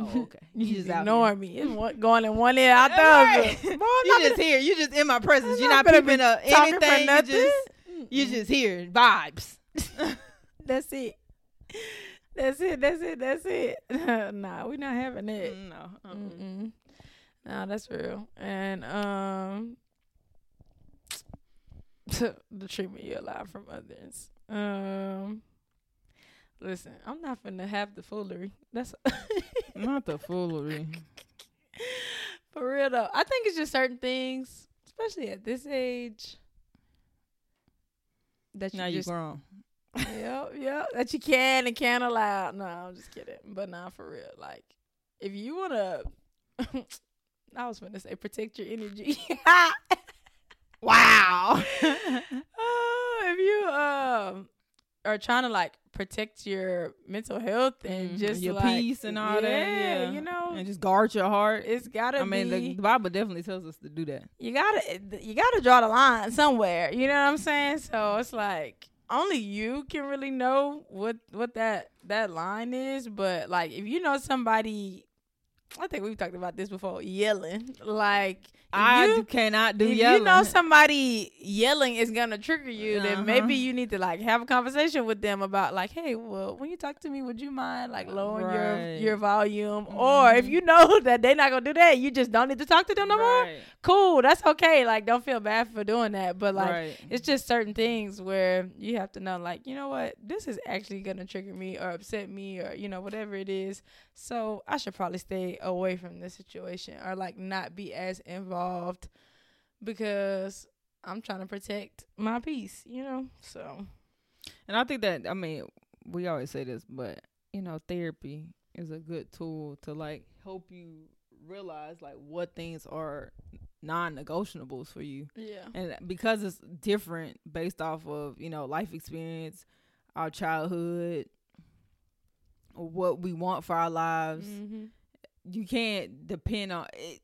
Oh, okay. You, just ignoring me. It's one, going in one ear out the Right. other. Boy, you just gonna- here. You just in my presence. I'm You're not not peeping up talking for anything. You just you just here vibes. That's it. That's it. That's it. That's it. nah, we not having it. no. uh-uh. Mm-mm. Nah, that's real. And um, the treatment you allow from others. Um, listen, I'm not finna have the foolery. That's Not the foolery. for real though. I think it's just certain things, especially at this age, that you Now you just grown. yep, yep, that you can and can't allow. No, I'm just kidding. But nah, for real. Like, if you wanna, I was gonna say protect your energy. Wow. Oh, if you um are trying to like protect your mental health and Mhm. just your like, peace and all that. Yeah, you know, and just guard your heart. it's gotta I mean, be. the, the Bible definitely tells us to do that. you gotta you gotta draw the line somewhere. You know what I'm saying? So it's like only you can really know what what that that line is. But like if you know somebody, I think we've talked about this before. Yelling like I you, cannot do if yelling. you know somebody yelling is gonna trigger you, then Uh-huh. maybe you need to like have a conversation with them about like, hey, well, when you talk to me, would you mind like lowering Right. your your volume? Or if Mhm. you know that they're not gonna do that, you just don't need to talk to them no more. Cool, that's okay. Like, don't feel bad for doing that. But like, right. it's just certain things where you have to know, like, you know what, this is actually gonna trigger me or upset me or you know whatever it is. So I should probably stay away from this situation or like not be as involved because I'm trying to protect my peace. You know, so And I think that I mean we always say this, but you know, therapy is a good tool to like help you realize like what things are non-negotiables for you. yeah, And because it's different based off of, you know, life experience, our childhood, what we want for our lives, mm-hmm. You can't depend on it.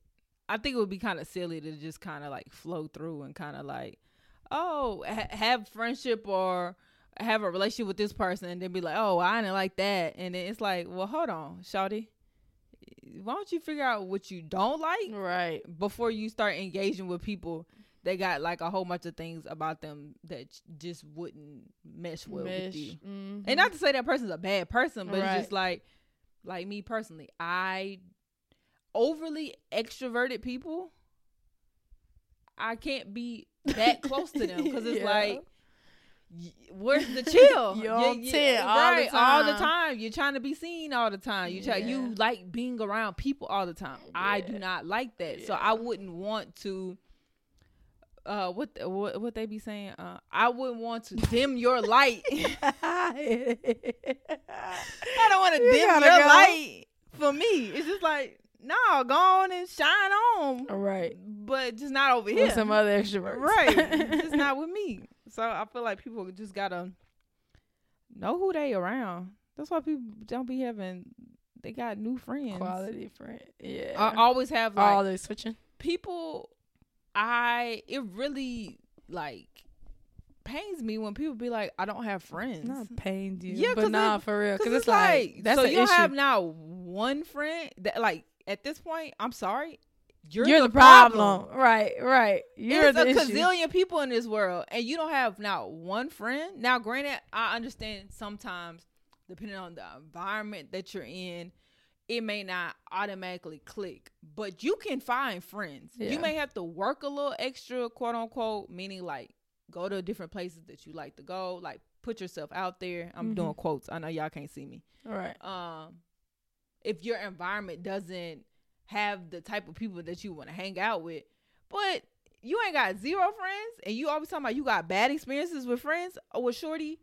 I think it would be kind of silly to just kind of like flow through and kind of like, oh, ha- have friendship or have a relationship with this person and then be like, oh, I didn't like that. And then it's like, well, hold on, Shawty. Why don't you figure out what you don't like right. before you start engaging with people that got like a whole bunch of things about them that just wouldn't mesh well with you? Mhm. And not to say that person's a bad person, but Right. it's just like, like me personally, I overly extroverted people. I can't be that close to them because it's Yeah. like, where's the chill? You're Yeah, on yeah, 10 all the all the time. You're trying to be seen all the time. You try, Yeah. you like being around people all the time. I do not like that, so I wouldn't want to. Uh, what what what they be saying? Uh, I wouldn't want to dim your light. I don't want to You dim your go. light for me. It's just like, no, go on and shine on. Right. But just not over here. Some other extroverts. Right. just not with me. So I feel like people just gotta know who they around. That's why people don't be having they got new friends. Quality friend. Yeah. I always have like All they switching. people I it really like pains me when people be like, I don't have friends. Not pained you. Yeah, but 'cause nah, it- for real. Cause Because it's like, that's so you issue. have now one friend that like at this point, I'm sorry. You're, You're, the, the problem. problem. Right, right. You're There's the a issue. gazillion people in this world, and you don't have now one friend. Now, granted, I understand sometimes, depending on the environment that you're in, it may not automatically click, but you can find friends. Yeah. You may have to work a little extra, quote unquote, meaning like go to different places that you like to go, like put yourself out there. I'm Mhm. doing quotes. I know y'all can't see me Right. um if your environment doesn't have the type of people that you want to hang out with but you ain't got zero friends and you always talking about you got bad experiences with friends uh, or with shorty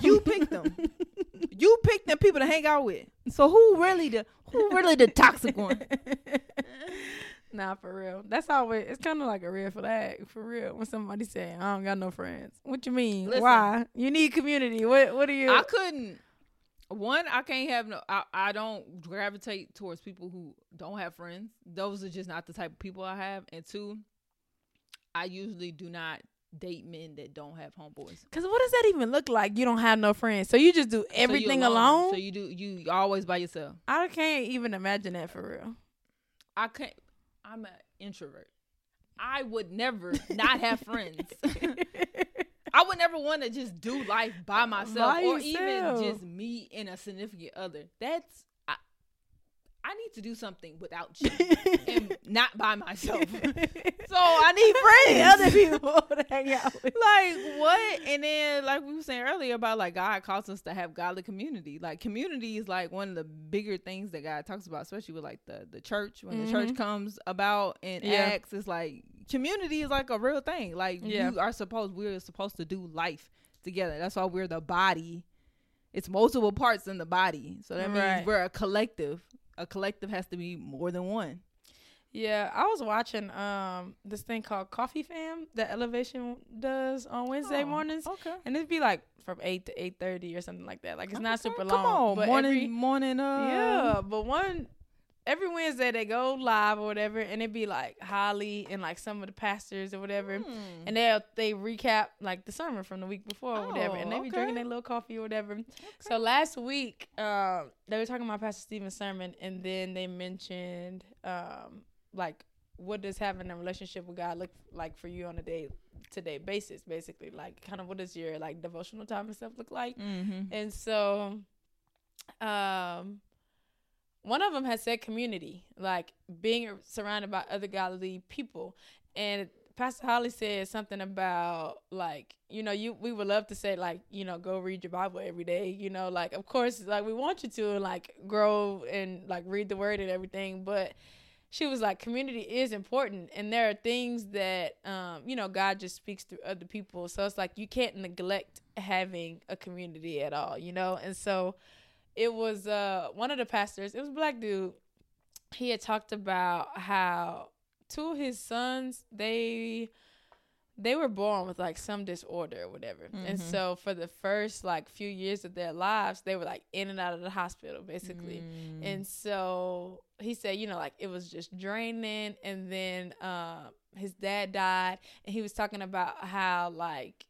you picked them you picked them people to hang out with so who really the who really the toxic one nah, for real. That's always. It's kind of like a red flag for real. When somebody say, "I don't got no friends," what you mean? Listen. Why? You need community. What? What are you? i couldn't one i can't have no I, I don't gravitate towards people who don't have friends those are just not the type of people i have and two i usually do not date men that don't have homeboys Cause what does that even look like? You don't have no friends, so you just do So you everything alone. So you do you always by yourself. I can't even imagine that for real. I can't. I'm an introvert. I would never not have friends. Would never want to just do life by myself By or yourself. even just me and a significant other. That's I, I need to do something without you and not by myself. so I need friends. other people to hang out with. like what and then like we were saying earlier about like god calls us to have godly community like community is like one of the bigger things that god talks about especially with like the the church when the church Mhm. comes about and Yeah. acts it's like community is like a real thing. Like Yeah. you are supposed we're supposed to do life together. That's why we're the body. It's multiple parts in the body. So that means we're a collective. A collective has to be more than one. Yeah, I was watching um this thing called Coffee Fam that Elevation does on Wednesday Oh, mornings, okay. And it'd be like from eight to eight thirty or something like that. Like it's not super long. come on morning every, morning uh yeah, but one every Wednesday they go live or whatever, and it'd be like Holly and like some of the pastors or whatever. hmm. And they they recap like the sermon from the week before or whatever, and Oh, they be okay. drinking their little coffee or whatever. So last week, um, they were talking about Pastor Steven's sermon, and then they mentioned um, like what does having a relationship with God look like for you on a day to day basis, basically. Like, kind of what does your like devotional time and stuff look like? Mm-hmm. And so, um, one of them has said community, like being surrounded by other godly people. And Pastor Holly said something about like, you know, you we would love to say like, you know, go read your Bible every day. You know, like of course, like we want you to like grow and like read the word and everything, but she was like community is important and there are things that um you know god just speaks through other people so it's like you can't neglect having a community at all you know and so it was uh one of the pastors it was a black dude he had talked about how two of his sons they they were born with like some disorder or whatever and Mhm. so for the first like few years of their lives they were like in and out of the hospital basically Mm. and so he said, you know, like it was just draining. And then uh, his dad died. And he was talking about how, like,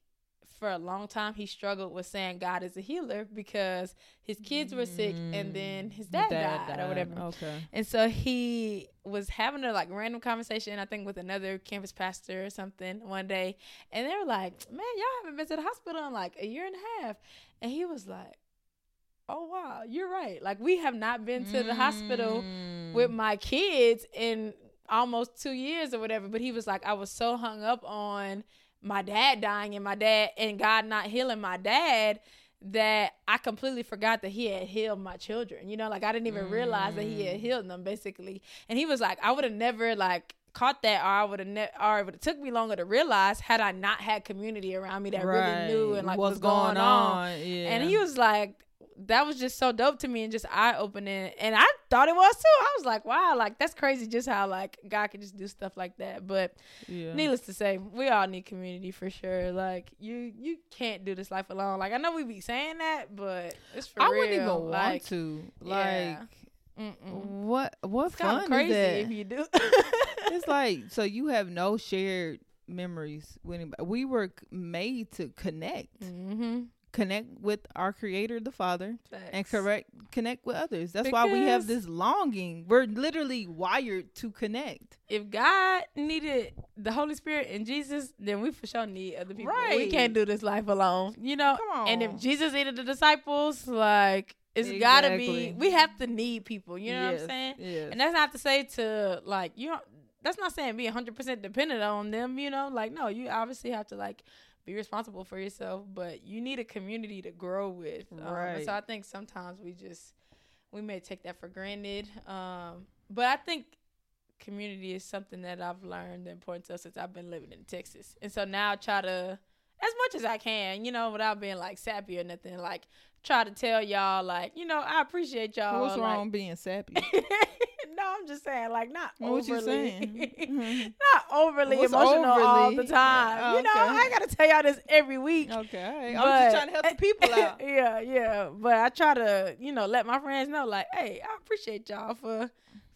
for a long time, he struggled with saying God is a healer because his kids were sick and then his dad, died, or whatever. Okay. And so he was having a like random conversation, I think, with another campus pastor or something one day. And they were like, man, y'all haven't been to the hospital in like a year and a half. And he was like, oh, wow, you're right. Like, we have not been to the hospital Mm. with my kids in almost two years or whatever. But he was like, I was so hung up on my dad dying and my dad and God not healing my dad that I completely forgot that he had healed my children. You know, like I didn't even realize that he had Mm. healed them basically. And he was like, I would have never like caught that or I would have ne- or it would have took me longer to realize had I not had community around me that really knew and like what's what's going on. Yeah. And he was like, that was just so dope to me and just eye opening. And I thought it was too. I was like, wow, like that's crazy just how like God can just do stuff like that. But Yeah. needless to say, we all need community for sure. Like you you can't do this life alone. Like I know we be saying that, but it's for I real. wouldn't even like, want to. Like, yeah. Mm-mm. what what It's kind fun of crazy is that? if you do. it's like so you have no shared memories with anybody. We were made to connect, mm-hmm. Connect with our Creator, the Father, and correct connect with others. That's why we have this longing. We're literally wired to connect. If God needed the Holy Spirit and Jesus, then we for sure need other people. right. We can't do this life alone. You know. Come on. And if Jesus needed the disciples, like it's gotta be. We have to need people. You know what I'm saying? Yes. And that's not to say to like you. Don't, that's not saying be 100 percent dependent on them. You know, like no, you obviously have to like be responsible for yourself, but you need a community to grow with. Um, Right. so I think sometimes we just we may take that for granted. Um, but I think community is something that I've learned the importance of since I've been living in Texas. And so now I try to as much as I can, you know, without being like sappy or nothing, like try to tell y'all like, you know, I appreciate y'all. What's like- wrong being sappy? no, I'm just saying, like, not What overly, you saying? Mhm. not overly What's emotional all the overly? time. Oh, You know, okay. I gotta tell y'all this every week. okay. But- I'm just trying to help the people out. yeah, yeah. But I try to, you know, let my friends know, like, hey, I appreciate y'all for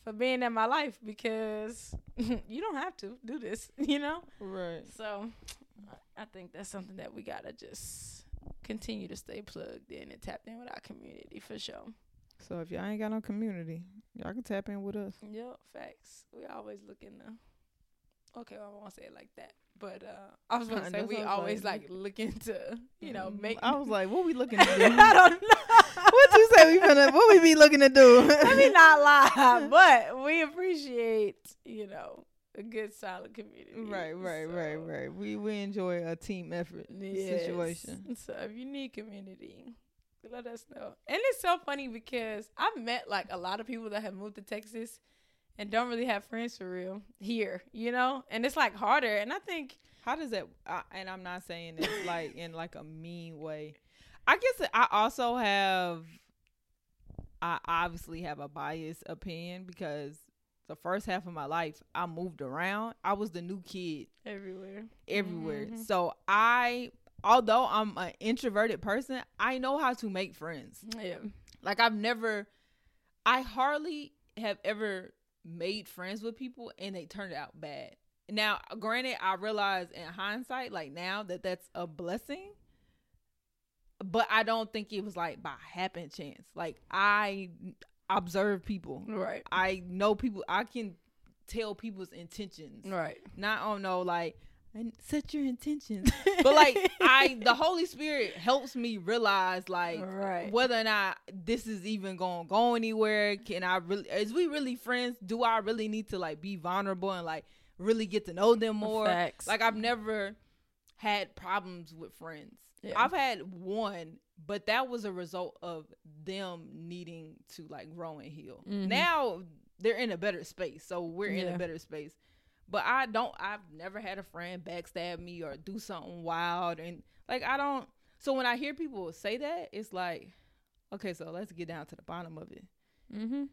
for being in my life because you don't have to do this, you know. Right. So I think that's something that we gotta just continue to stay plugged in and tapped in with our community for sure. So if y'all ain't got no community, y'all can tap in with us. Yep, facts. We always look in the. Okay, well, I won't say it like that, but uh, I was going to say we what I was always like. like look into, you know, Mm, make. I was like, what we looking to do? I don't know. what you say we finna? What we be looking to do? Let me not lie, but we appreciate, you know, a good solid community. Right, right, right, So, right. We we enjoy a team effort yes. situation. So if you need community, let us know. And it's so funny because I've met like a lot of people that have moved to Texas and don't really have friends for real here, you know? And it's like harder. And I think How does that? I, and I'm not saying this like in like a mean way. I guess I also have. I obviously have a biased opinion because the first half of my life I moved around. I was the new kid everywhere. everywhere. Mhm. So I, although I'm an introverted person, I know how to make friends. Yeah. Like I've never, I hardly have ever made friends with people and they turned out bad. Now, granted, I realize in hindsight, like now that that's a blessing, but I don't think it was like by happen chance. Like I observe people. Right. I know people. I can tell people's intentions. Right. Not on no like and set your intentions, but like I, the Holy Spirit helps me realize like Right. whether or not this is even going to go anywhere. Can I really? Is we really friends? Do I really need to like be vulnerable and like really get to know them more? Facts. Like I've never had problems with friends. Yeah. I've had one, but that was a result of them needing to like grow and heal. Mhm. Now they're in a better space, so we're in a better space. But I don't. I've never had a friend backstab me or do something wild, and like I don't. So when I hear people say that, it's like, okay, so let's get down to the bottom of it. Mm-hmm.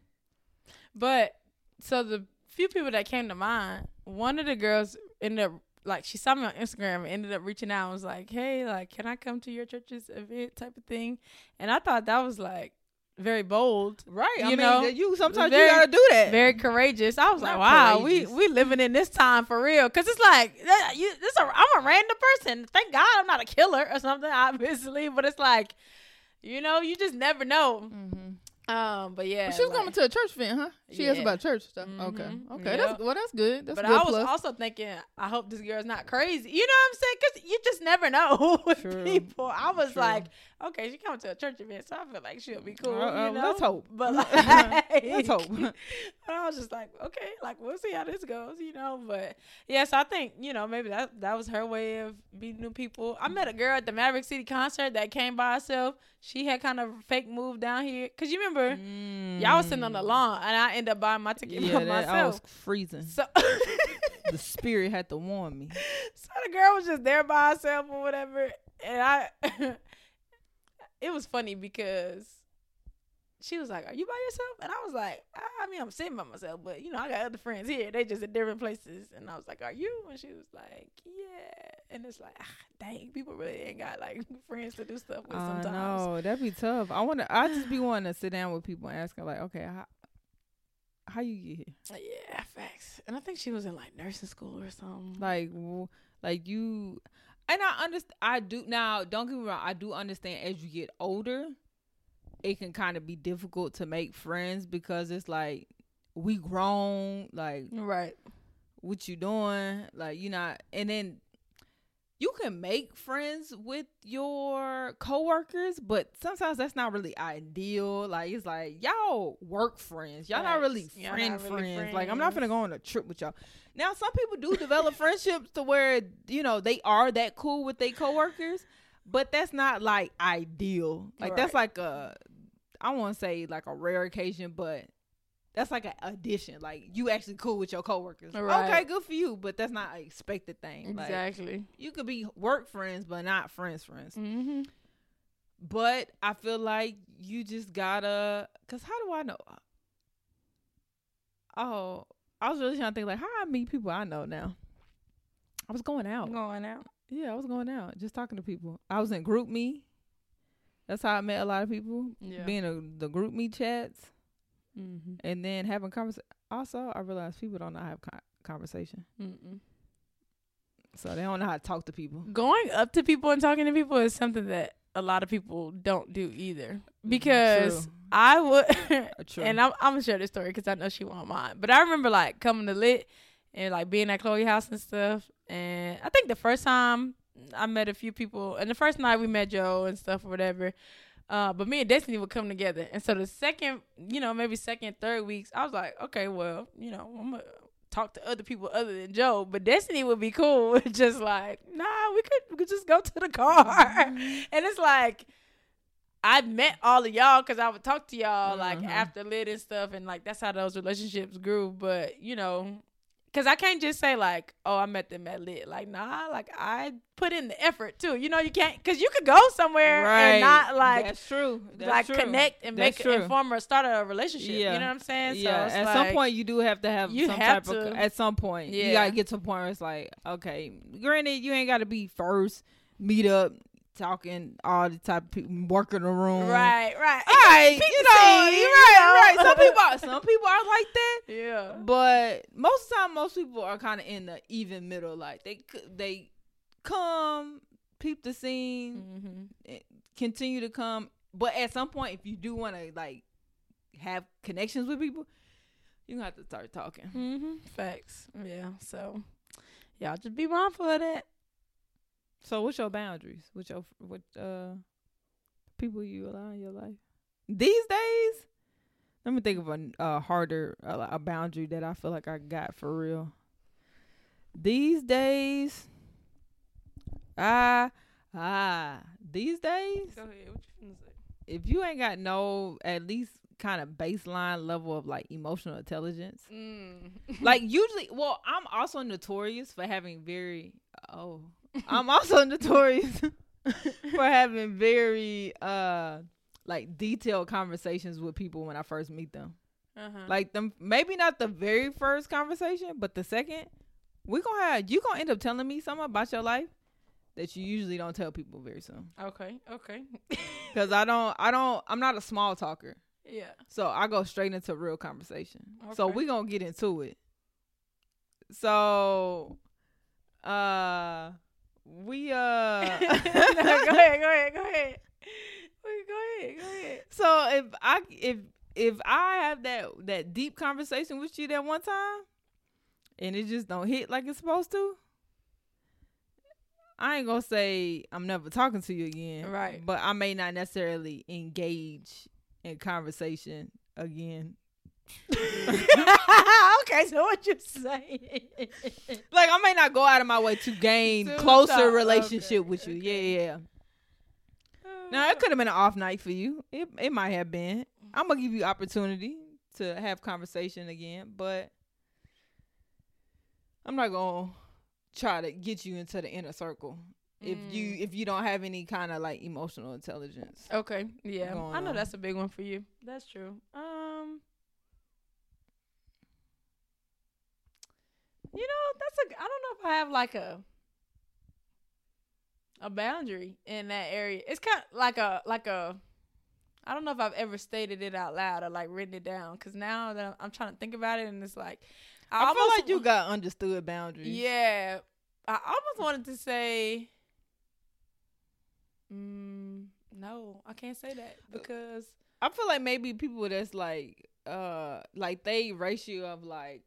But so the few people that came to mind, one of the girls ended up like she saw me on Instagram and ended up reaching out and was like, "Hey, like, can I come to your church's event?" type of thing, and I thought that was like very bold, Right. I You mean, know, you sometimes very- you gotta do that. very courageous. I was like, Not "Wow, we courageous. we living in this time for real." Because it's like that- you, this a, I'm a random person. Thank God I'm not a killer or something, obviously. But it's like, you know, you just never know. mm-hmm. Um, but yeah, she was like- coming to a church event, huh? She asked about church stuff. Mhm. Okay. Okay. Yep. That's well. That's good. That's but good I was plus. also thinking, I hope this girl's not crazy. You know what I'm saying? Because you just never know with True. people. I was True. like, okay, she coming to a church event, so I feel like she'll be cool. Uh, you know? let's hope. But like, Let's hope. But I was just like, okay, like we'll see how this goes, you know. But yeah, so I think you know maybe that that was her way of meeting new people. I met a girl at the Maverick City concert that came by herself. She had kind of fake moved down here because you remember y'all was sitting on the lawn and I ended up buying my ticket Mm. Yeah, for that, I was freezing. So. the spirit had to warn me. So the girl was just there by herself or whatever, and I. it was funny because she was like, "Are you by yourself?" And I was like, "I, mean, I'm sitting by myself, but you know, I got other friends here. They just at different places." And I was like, "Are you?" And she was like, "Yeah." And it's like, ah, dang, people really ain't got like friends to do stuff with I sometimes. know that'd be tough. I want to. I just be wanting to sit down with people and ask them like, okay, how how you get here? Yeah, facts. And I think she was in like nursing school or something. Like, like you, and I understand. I do now. Don't get me wrong. I do understand as you get older, it can kind of be difficult to make friends because it's like we grown. Like, right. what you doing? Like, you not, and then you can make friends with your coworkers, but sometimes that's not really ideal. Like, it's like y'all work friends. Y'all not really Y'all friend not really friends. Like, I'm not gonna go on a trip with y'all. Now, some people do develop friendships to where you know they are that cool with their coworkers, but that's not like ideal. Like, that's like a, I won't say like a rare occasion, but that's like an addition. Like you actually cool with your coworkers. Right. Okay, good for you, but that's not an expected thing. Like, Exactly. you could be work friends, but not friends friends. mm-hmm. But I feel like you just gotta. Cause how do I know? Oh, I was really trying to think like how I meet people I know now. I was going out. Going out. Yeah, I was going out, just talking to people. I was in GroupMe. That's how I met a lot of people. Yeah. Being a, the GroupMe chats. mm-hmm. and then having conversation. Also, I realized people don't know how to have con- conversation, Mm-mm. so they don't know how to talk to people. Going up to people and talking to people is something that a lot of people don't do either. Because True. I would, Uh, and I'm, I'm gonna share this story because I know she won't mind. But I remember like coming to lit and like being at Chloe house and stuff. And I think the first time I met a few people, and the first night we met Joe and stuff or whatever. Uh, but me and Destiny would come together, and so the second, you know, maybe second, third weeks, I was like, okay, well, you know, I'm gonna talk to other people other than Joe. But Destiny would be cool, just like, nah, we could, we could just go to the car, and it's like. I met all of y'all because I would talk to y'all like Mhm. after lit and stuff, and like that's how those relationships grew. But you know, because I can't just say like, oh, I met them at lit. Like, nah, like I put in the effort too. You know, you can't because you could go somewhere and not like that's true. That's like true. connect and That's make true. an inform or start a relationship. Yeah. You know what I'm saying? yeah, it's at some point you do have to have You some have type of. to. At some point, you gotta get to a point where it's like, okay, granted, you ain't got to be first, meet up, talking, all the type of people, work in the room, right, right. All right, you know, scene, you're you right, know. right. Some people, are, some people are like that. yeah. But most of the time, most people are kind of in the even middle. Like they they come, peep the scene, Mm-hmm. continue to come. But at some point, if you do want to like have connections with people, you have to start talking. Mm-hmm. Facts. Yeah. So y'all just be mindful of that. So, what's your boundaries? What your what uh people you allow in your life these days? Let me think of a, a harder a, a boundary that I feel like I got for real. These days, ah ah, these days, Go ahead. What you finna say? if you ain't got no at least kind of baseline level of like emotional intelligence, Mm. like usually well i'm also notorious for having very oh i'm also notorious for having very uh like detailed conversations with people when i first meet them uh-huh. like them maybe not the very first conversation but the second we gonna have you gonna end up telling me something about your life that you usually don't tell people very soon okay. Okay. because i don't i don't i'm not a small talker yeah. so I go straight into real conversation. So Okay. we gonna get into it. So uh we uh no, go ahead. Go ahead. Go ahead. Wait, Go ahead. Go ahead. so if I if if I have that that deep conversation with you that one time and it just don't hit like it's supposed to, I ain't gonna say I'm never talking to you again. Right. But I may not necessarily engage in conversation again. okay, so what you saying? Like I may not go out of my way to gain closer relationship okay, with you. okay. Yeah, yeah. Now it could have been an off night for you. It it might have been. I'm gonna give you opportunity to have conversation again, but I'm not gonna try to get you into the inner circle if you Mm. if you don't have any kind of like emotional intelligence. Okay, yeah, I know on. that's a big one for you. That's true. Um, you know, that's a. I don't know if I have like a a boundary in that area. It's kind of like a like a. I don't know if I've ever stated it out loud or like written it down because now that I'm trying to think about it and it's like I, feel almost like you got understood boundaries. yeah, I almost wanted to say. Mm, no, I can't say that because I feel like maybe people that's like uh like they ratio of like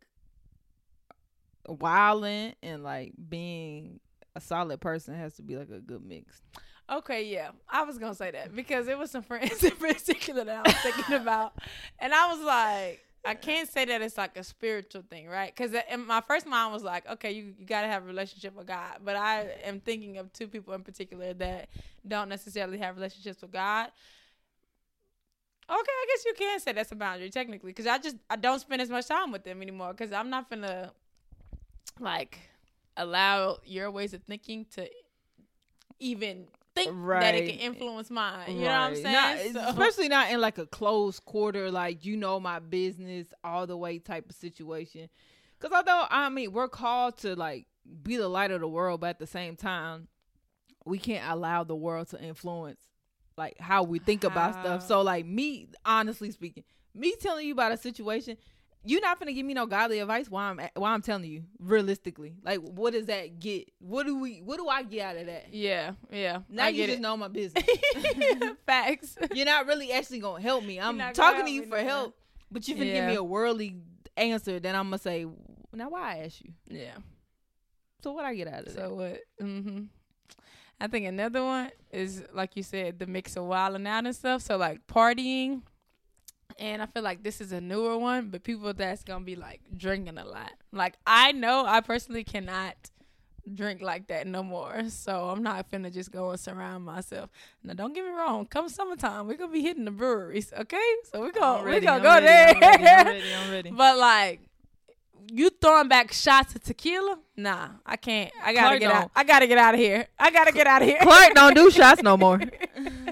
wilding and like being a solid person has to be like a good mix. okay, yeah, I was gonna say that because it was some friends in particular that I was thinking about, and I was like, I can't say that it's like a spiritual thing, right? Because my first mind was like, okay, you, you got to have a relationship with God, but I am thinking of two people in particular that don't necessarily have relationships with God. Okay, I guess you can say that's a boundary technically, because I just I don't spend as much time with them anymore, because I'm not gonna like allow your ways of thinking to even think that it can influence mine. You know what I'm saying? Not- So- especially not in like a close quarter, like you know my business all the way type of situation. Because although I mean we're called to like be the light of the world, but at the same time, we can't allow the world to influence like how we think about stuff. So like me, honestly speaking, me telling you about a situation. You're not gonna give me no godly advice while I'm while I'm telling you realistically. Like, what does that get? What do we? What do I get out of that? yeah, yeah. Now I you just it. know my business. Facts. You're not really actually gonna help me. I'm talking to you for help, but you're gonna give me a worldly answer. Then I'm gonna say, now why I ask you? Yeah. So what I get out of that? So what? Mm-hmm. I think another one is like you said, the mix of wilding out and stuff. So like partying, and I feel like this is a newer one, but people that's gonna be like drinking a lot. Like I know I personally cannot drink like that no more. So I'm not finna just go and surround myself. Now don't get me wrong, come summertime, we're gonna be hitting the breweries, okay? So we I'm gonna we ready, gonna I'm go ready, there. I'm ready, I'm ready, I'm ready. But like you throwing back shots of tequila? Nah, I can't. I gotta Clark get out. don't. I gotta get out of here. I gotta get out of here. Clark don't do shots no more.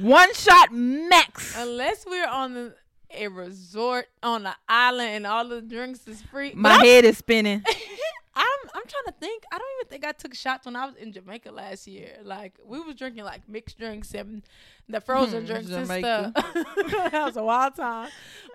One shot max. Unless we're on the, a resort on the island and all the drinks is free. My But head is spinning. I'm, I'm I'm trying to think. I don't even think I took shots when I was in Jamaica last year. Like we was drinking like mixed drinks and the frozen Hmm, drinks Jamaica. and stuff. that was a wild time.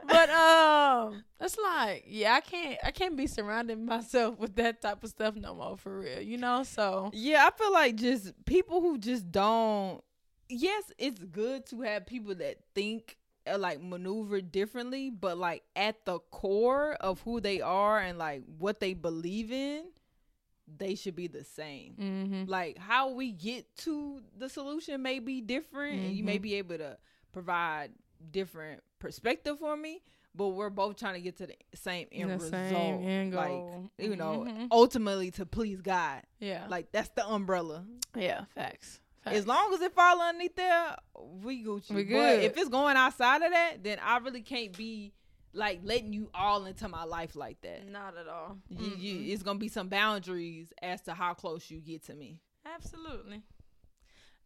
But um, it's like yeah, I can't I can't be surrounding myself with that type of stuff no more for real. You know, so Yeah, I feel like just people who just don't. Yes, it's good to have people that think uh, like maneuver differently, but like at the core of who they are and like what they believe in, they should be the same. mm-hmm. Like how we get to the solution may be different, and you may Mhm. be able to provide different perspective for me, but we're both trying to get to the same end The result. same end Like you know, Mhm. ultimately to please God. yeah, Like that's the umbrella. yeah, facts. As long as it fall underneath there, we Gucci. We But if it's going outside of that, then I really can't be like letting you all into my life like that. not at all. You, you, Mm-mm. it's gonna be some boundaries as to how close you get to me. Absolutely.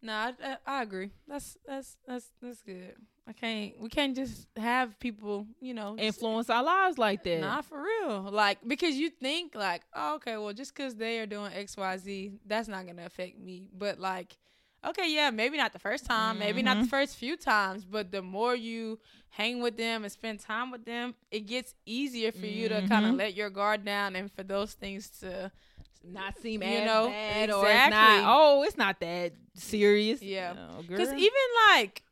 No, I, I, I agree. That's that's that's that's good. I can't. We can't just have people, you know, just- Influence our lives like that. Nah, for real. Like because you think like, oh, okay, well, just because they are doing X, Y, Z, that's not gonna affect me. But like, okay, yeah, maybe not the first time, maybe not the Mhm. first few times, but the more you hang with them and spend time with them, it gets easier for you to kind of Mhm. let your guard down and for those things to not seem You know, bad or it's exactly. not. Oh, it's not that serious. Yeah. No, Because girl. even like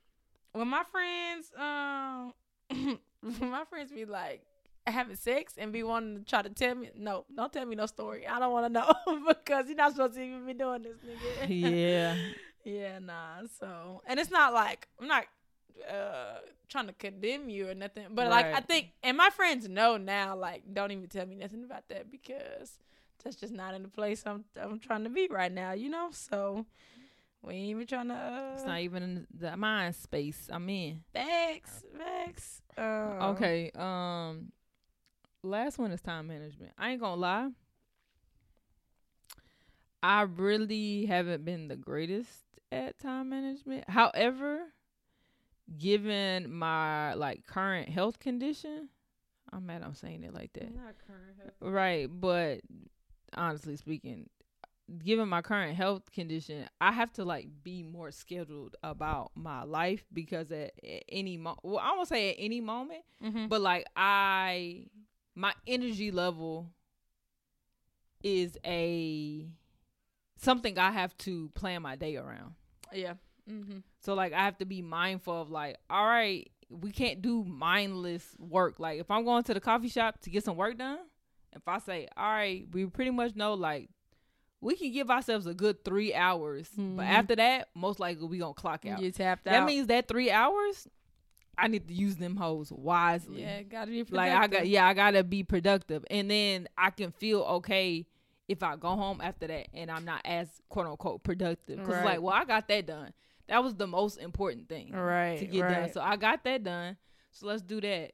when my friends, um, when my friends be like having sex and be wanting to try to tell me, no, don't tell me no story. I don't want to know because you're not supposed to even be doing this, nigga. yeah. yeah, nah. So, and it's not like I'm not uh trying to condemn you or nothing, but like I think, and my friends know now, like don't even tell me nothing about that because that's just not in the place I'm I'm trying to be right now, you know. So. We ain't even trying to. Uh, It's not even in the mind space I'm in. Facts, facts. Uh, Okay. Um last one is time management. I ain't gonna lie. I really haven't been the greatest at time management. However, given my like current health condition, I'm mad I'm saying it like that. Not current. Right, but honestly speaking, given my current health condition, I have to like be more scheduled about my life because at, at any mo- well, I won't say at any moment, Mm-hmm. but like I my energy level is a something I have to plan my day around. Yeah. Mm-hmm. So like I have to be mindful of like, all right, we can't do mindless work. Like if I'm going to the coffee shop to get some work done, if I say, all right, we pretty much know like we can give ourselves a good three hours, Mhm. but after that, most likely we gonna clock out. You tapped that out. That means that three hours, I need to use them hoes wisely. yeah, gotta be Like I got yeah, I gotta be productive, and then I can feel okay if I go home after that and I'm not as quote unquote productive. Because Right. like, well, I got that done. That was the most important thing Right. to get right. done. So I got that done. So let's do that.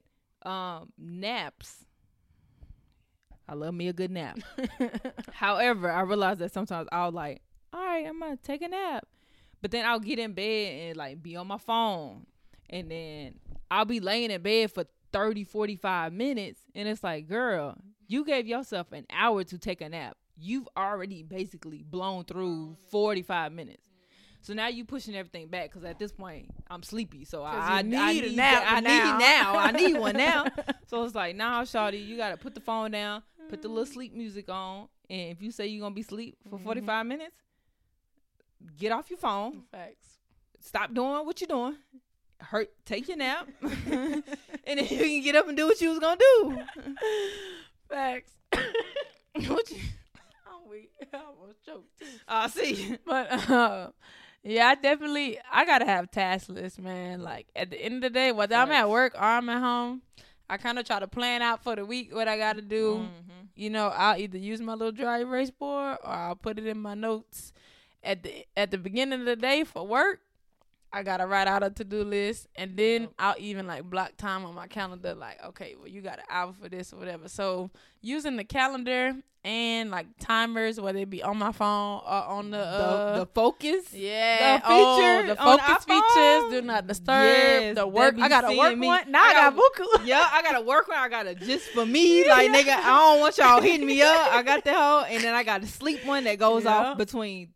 Um, naps. I love me a good nap. However, I realized that sometimes I'll like, all right, I'm gonna take a nap, but then I'll get in bed and like be on my phone, and then I'll be laying in bed for 30, 45 minutes, and it's like, girl, you gave yourself an hour to take a nap. You've already basically blown through 45 minutes. So now you pushing everything back because at this point I'm sleepy. So I, I you I need a need nap I now. need now. I need one now. So it's like, nah, shawty, you gotta put the phone down, put the little sleep music on, and if you say you're gonna be asleep for Mhm. 45 minutes, get off your phone, Facts. stop doing what you're doing, hurt, take your nap, and then you can get up and do what you was gonna do. Facts. what you? I almost choked too. I see. But uh, yeah, I definitely I gotta have task lists, man. Like at the end of the day, whether I'm at work or I'm at home, I kind of try to plan out for the week what I gotta do. Mhm. You know, I'll either use my little dry erase board or I'll put it in my notes. At the at the beginning of the day for work, I gotta write out a to do list, and then. I'll even like block time on my calendar. Like, okay, well, you got an hour for this or whatever. So using the calendar and like timers, whether it be on my phone or on the uh, the, the focus. yeah, the oh, the focus features, do not disturb. Yes, the work, I got a work me. one. Now I I got got- buku. yeah, I gotta work one. I gotta just for me, like nigga. I don't want y'all hitting me up. I got that hoe, and then I got a sleep one that goes Yeah. off between.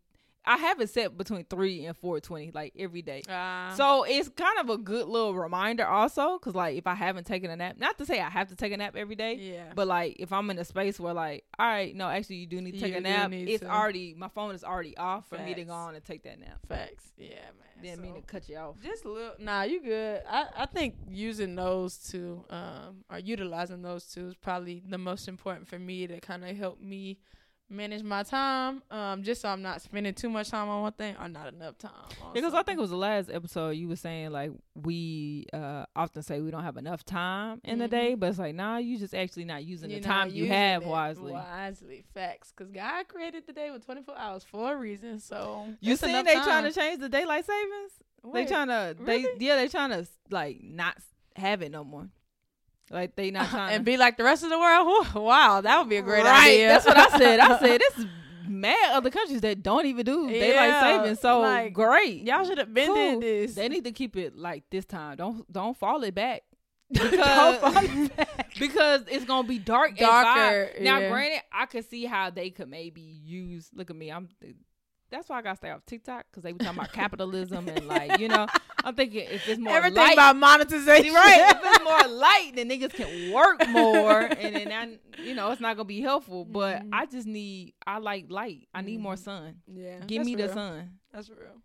I have it set between three and four twenty, like every day. Uh, So it's kind of a good little reminder, also, because like if I haven't taken a nap, not to say I have to take a nap every day, yeah, but like if I'm in a space where like, all right, no, actually you do need to take a nap. It's to. already my phone is already off for me to go on and take that nap. facts. Yeah, man. Didn't mean to cut you off. Just a little. Nah, you good. I, I think using those two, um, or utilizing those two is probably the most important for me to kind of help me manage my time. Um, just so I'm not spending too much time on one thing or not enough time. On Because I think it was the last episode you were saying like we uh often say we don't have enough time in the Mhm. day, but it's like nah, you just actually not using You're the time you have wisely. Wisely, facts. Because God created the day with 24 hours for a reason. So You seen they time. trying to change the daylight savings? They trying to they yeah they trying to like not have it no more. Like they not trying and to be like the rest of the world. Whew, Wow, that would be a great right, idea. That's what I said. I said this is mad other countries that don't even do daylight Yeah, savings. So like, great. Y'all should have been Cool. this. They need to keep it like this time. Don't don't fall it back. Don't Because, fall it back. because it's gonna be dark. Darker. Now, yeah. granted, I could see how they could maybe use. Look at me. I'm. That's why I gotta stay off TikTok because they were talking about capitalism and like you know. I'm thinking if it's more Everything light, about monetization. right? If it's more light, then niggas can work more, and then I, you know it's not gonna be helpful. But Mhm. I just need. I like light. I need more Mhm. sun. yeah. Give that's me the sun. That's real.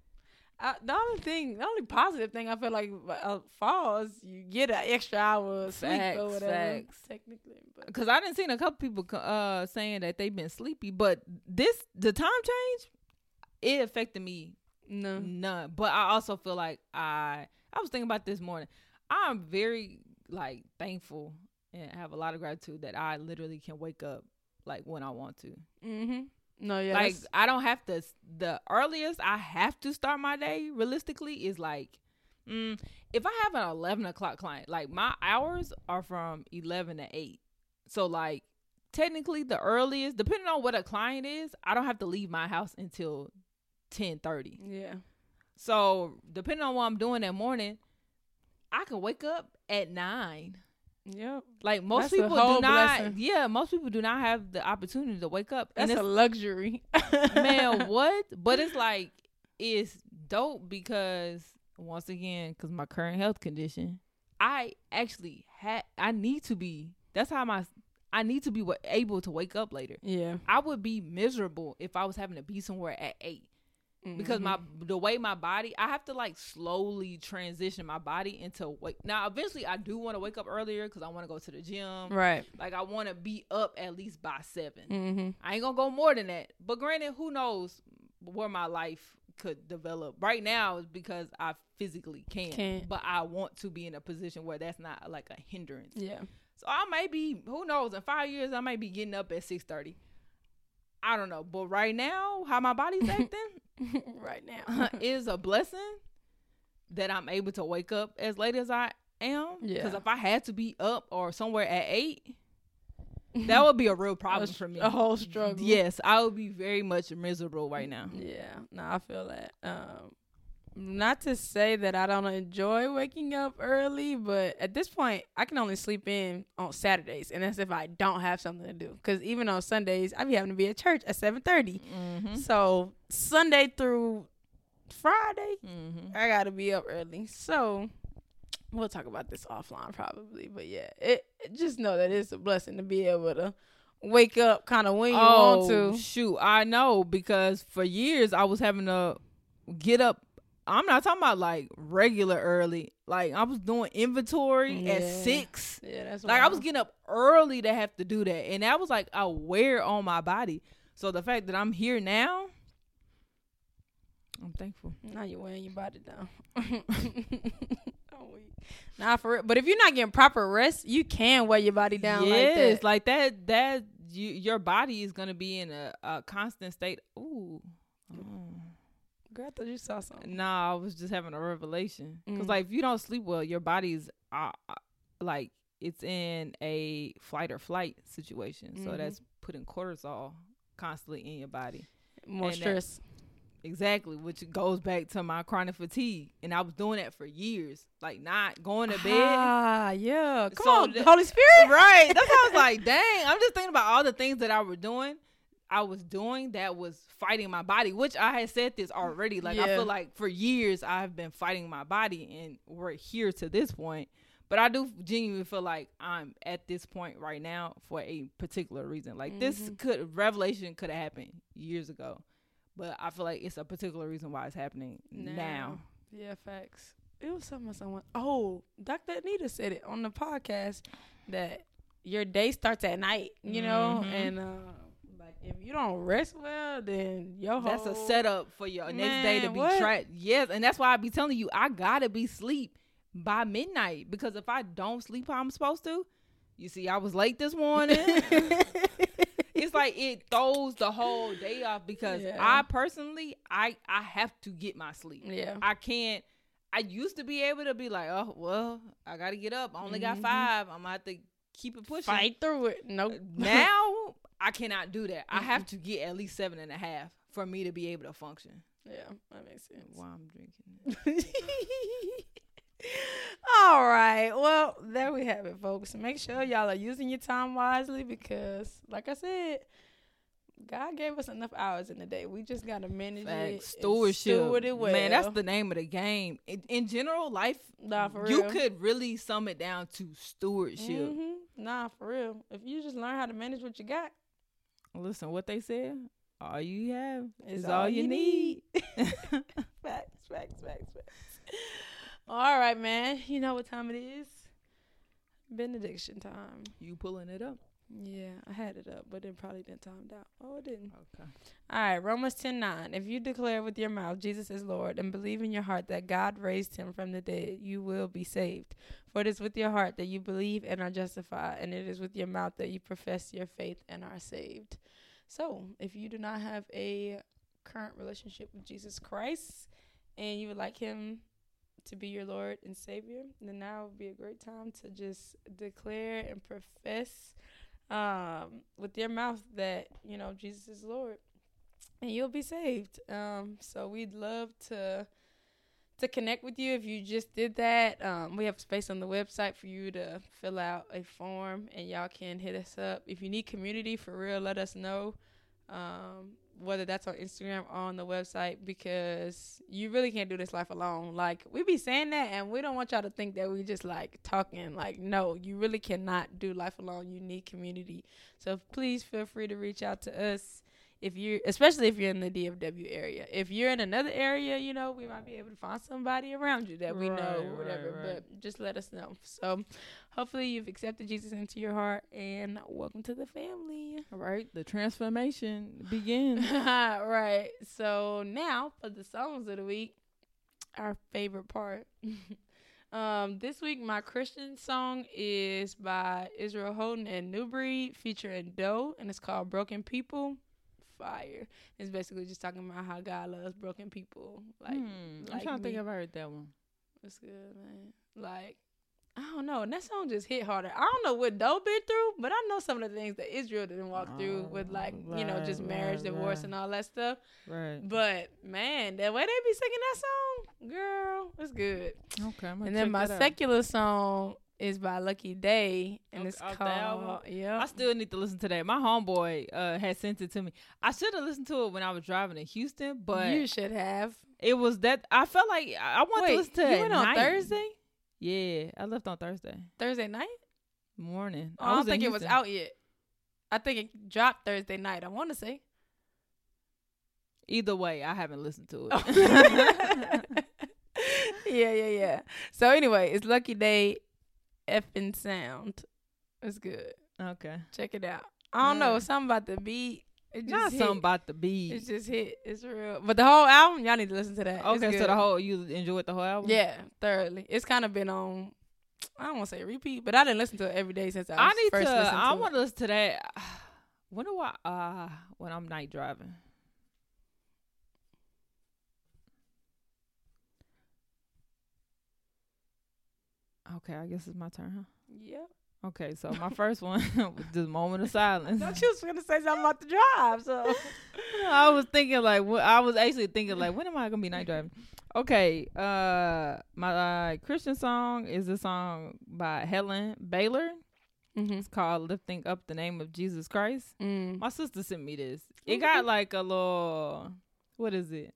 I, the only thing, the only positive thing I feel like uh, fall is you get an extra hour of sleep Facts, or whatever. facts. Technically, Cause I didn't seen a couple people uh saying that they've been sleepy, but this the time change, it affected me no. none. But I also feel like I I was thinking about this morning. I'm very like thankful and have a lot of gratitude that I literally can wake up like when I want to. Mm-hmm. No, yeah. like I don't have to. The earliest I have to start my day realistically is like. Mm, if I have an eleven o'clock client, like my hours are from eleven to eight, so like technically the earliest, depending on what a client is, I don't have to leave my house until ten thirty. Yeah. So depending on what I'm doing that morning, I can wake up at nine. Yep. Like most That's a people do not. blessing. Yeah, most people do not have the opportunity to wake up. That's and a it's, luxury. man, what? But it's like it's dope because once again, because my current health condition, I actually had. I need to be. That's how my. I need to be able to wake up later. Yeah. I would be miserable if I was having to be somewhere at eight because my Mm-hmm. the way my body I have to like slowly transition my body into wake. Now eventually I do want to wake up earlier because I want to go to the gym. Right. Like I want to be up at least by 7 Mm-hmm. I ain't gonna go more than that. But granted, who knows where my life could develop. Right now is because I physically can't, Can't. but I want to be in a position where that's not like a hindrance. Yeah. So I may be, who knows, in five years I might be getting up at six thirty. I don't know, but right now, how my body's acting right now. is a blessing that I'm able to wake up as late as I am. Because if I had to be up or somewhere at eight, that would be a real problem A- for me. a whole struggle. Yes, I would be very much miserable right now. Yeah, no, I feel that. Um, not to say that I don't enjoy waking up early, but at this point, I can only sleep in on Saturdays, and that's if I don't have something to do. Because even on Sundays, I be having to be at church at seven thirty. Mm-hmm. So Sunday through Friday, Mm-hmm. I gotta be up early. So we'll talk about this offline probably, but yeah, it just know that it's a blessing to be able to wake up kind of when you want to. Oh, shoot, I know because for years I was having to get up. I'm not talking about like regular early. Like I was doing inventory at six. Yeah, that's Like I was getting up early to have to do that, and that was like a wear on my body. So the fact that I'm here now, I'm thankful. Now you're wearing your body down. Oh, Weak. Nah, for real. But if you're not getting proper rest, you can wear your body down yes, like that. like that. That you, your body is gonna be in a, a constant state. Ooh. Oh. Girl, I thought you saw something. Nah, I was just having a revelation. Cause Mm. like if you don't sleep well, your body's uh, uh, like it's in a flight or flight situation. So Mhm. that's putting cortisol constantly in your body. More And that- stress. Exactly, which goes back to my chronic fatigue, and I was doing that for years, like not going to bed. Ah, yeah. Come So on, that- Holy Spirit. right. That's how I was like, dang. I'm just thinking about all the things that I were doing. I was doing that was fighting my body, which I had said this already. Like I feel like for years I've been fighting my body, and we're here to this point. But I do genuinely feel like I'm at this point right now for a particular reason. Like this Mhm. could revelation could have happened years ago, but I feel like it's a particular reason why it's happening now. Yeah, facts. It was something someone. Oh, Dr. Anita said it on the podcast that your day starts at night, you know, Mhm. and uh, if you don't rest well, then your That's a setup for your next day to be trapped. Yes, and that's why I be telling you I gotta be sleep by midnight because if I don't sleep how I'm supposed to, you see, I was late this morning. it's like it throws the whole day off because Yeah. I personally I I have to get my sleep. yeah. I can't. I used to be able to be like, oh well, I gotta get up. I only got Mhm. five. I'm gonna have to keep it pushing. Fight through it. Nope. Now I cannot do that. I have to get at least seven and a half for me to be able to function. yeah, that makes sense. While I'm drinking. All right. Well, there we have it, folks. Make sure y'all are using your time wisely because, like I said, God gave us enough hours in the day. We just gotta manage it. Facts. and Stewardship. steward it well. Man, that's the name of the game. In, in general, life, nah for you real. could really sum it down to stewardship. Mhm. Nah, for real. If you just learn how to manage what you got, Listen, what they said, all you have Is is all, all you you need. facts, facts, facts, facts. All right, man. You know what time it is? Benediction time. you pulling it up. Yeah, I had it up, but it probably didn't timed out. Oh, it didn't. Okay. All right, Romans ten nine. If you declare with your mouth Jesus is Lord and believe in your heart that God raised him from the dead, you will be saved. For it is with your heart that you believe and are justified, and it is with your mouth that you profess your faith and are saved. So, if you do not have a current relationship with Jesus Christ and you would like him to be your Lord and Savior, then now would be a great time to just declare and profess um, with your mouth that you know Jesus is Lord, and you'll be saved. Um, so we'd love to to connect with you if you just did that. Um, we have space on the website for you to fill out a form, and y'all can hit us up if you need community for real. Let us know. Um, whether that's on Instagram or on the website because you really can't do this life alone. Like we be saying that and we don't want y'all to think that we just like talking like no, you really cannot do life alone. You need community. So please feel free to reach out to us if you're especially if you're in the DFW area. If you're in another area, you know, we might be able to find somebody around you that we know or whatever. right, right. But just let us know. So hopefully you've accepted Jesus into your heart and welcome to the family. All right, the transformation begins. right. So now for the songs of the week, our favorite part. um, this week my Christian song is by Israel Houghton and New Breed featuring Doe, and it's called Broken People. Fire. It's basically just talking about how God loves broken people. Like Hmm, I'm like trying to think me. if I heard that one. It's good, man? Like, I don't know. And that song just hit harder. I don't know what Doe been through, but I know some of the things that Israel didn't walk through with, like, you know, just marriage, right, divorce, right. and all that stuff. Right. But man, the way they be singing that song, girl, it's good. Okay. I'm And then my secular song is by Lucky Daye, and Okay, it's called yeah. I still need to listen to that. My homeboy uh, had sent it to me. I should have listened to it when I was driving to Houston, but you should have. it was that I felt like I I wanted Wait, to listen to you went on night. Thursday, Yeah, I left on Thursday Thursday night. morning. Oh, I don't think it was out yet. I think it dropped Thursday night. I want to say. Either way, I haven't listened to Oh. it. yeah, yeah, yeah. So anyway, it's Lucky Daye effing sound. It's good. okay, Check it out. I don't know, something about the beat. It just not hit. something about the beat. It's just hit. It's real. But the whole album, y'all need to listen to that. Okay, so the whole you enjoyed the whole album? Yeah, thoroughly. It's kind of been on I don't want to say repeat, but I didn't listen to it every day since I, I was need first to. I want to listen to that. When do I? Uh, when I'm night driving. Okay, I guess it's my turn, huh? Yeah. Okay, so my first one was just moment of silence. Thought you was gonna say something about the drive, so I was thinking like wh- I was actually thinking like when am I gonna be night driving? Okay, uh, my uh, Christian song is a song by Helen Baylor. mm-hmm. It's called "Lifting Up the Name of Jesus Christ." mm. My sister sent me this. It got like a little, what is it?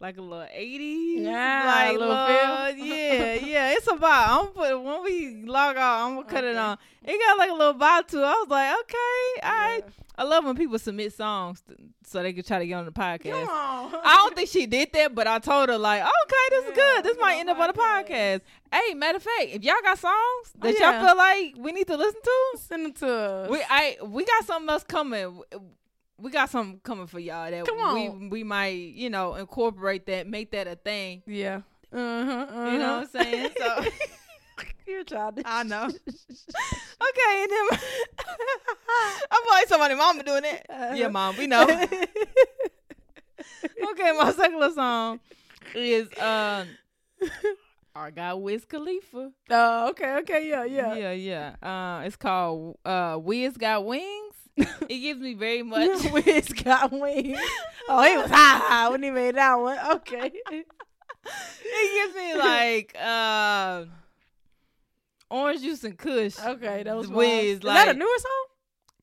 Like a little eighties, Yeah, like a little feel. yeah, yeah. It's a vibe. I'm put when we log off. I'm gonna cut it Okay. on. It got like a little vibe to it. I was like, okay, all right. Yeah. I love when people submit songs so they can try to get on the podcast. Come on. I don't think she did that, but I told her like, okay, this is good. This might end up on the podcast. Hey, matter of fact, if y'all got songs oh, that Oh, yeah. y'all feel like we need to listen to, Send it to us. we I we got something else coming. We got something coming for y'all that Come we on. we might you know incorporate that, make that a thing. yeah. Uh-huh, uh-huh. You know what I'm saying? So You're childish. I know. okay, and then I'm like somebody mama doing it. Yeah, mom, we know. okay, my secular song is um our guy Wiz Khalifa. Oh, okay, okay, yeah, yeah. yeah, yeah. Uh, it's called uh Wiz Got Wings. It gives me very much. Wiz got wings. Oh, he was high, high when he made that one. Okay. it gives me like uh, orange juice and Kush. Okay, that was Wiz, Wiz. Is like- that a newer song?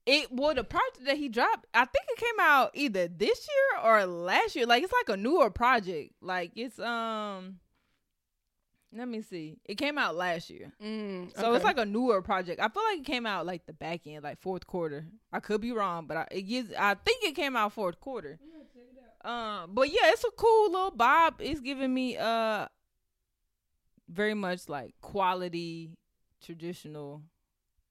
It well the project that he dropped, I think it came out either this year or last year. Like it's like a newer project. Like it's um let me see. It came out last year. Mm, So it's like a newer project. I feel like it came out like the back end, like fourth quarter. I could be wrong, but I it gives I think it came out fourth quarter. Um, but yeah, it's a cool little bob. It's giving me uh very much like quality, traditional,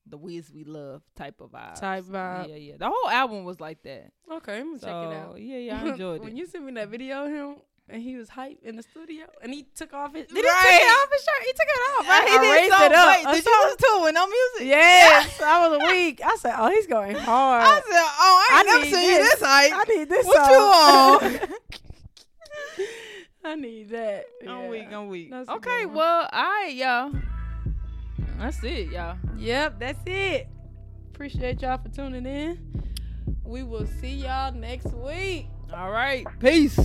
the Wiz we love type of vibe. Type vibe. Yeah, yeah. The whole album was like that. okay, I'm gonna So check it out. yeah, yeah, I enjoyed when it. you sent me that video of him and he was hype in the studio and he took off his did he Right. take it off his shirt? He took it off, right? He I did raised so- it up. wait, did saw- you listen to it with no music? Yes, I was weak. I said, "Oh, he's going hard. I said, oh, I ain't I never need seen you this. this hype. I need this. What song. you on? I need that. I'm weak. I'm weak. That's Okay, well, all right, y'all. That's it, y'all. Yep, that's it appreciate y'all for tuning in. We will see y'all next week. All right. Peace.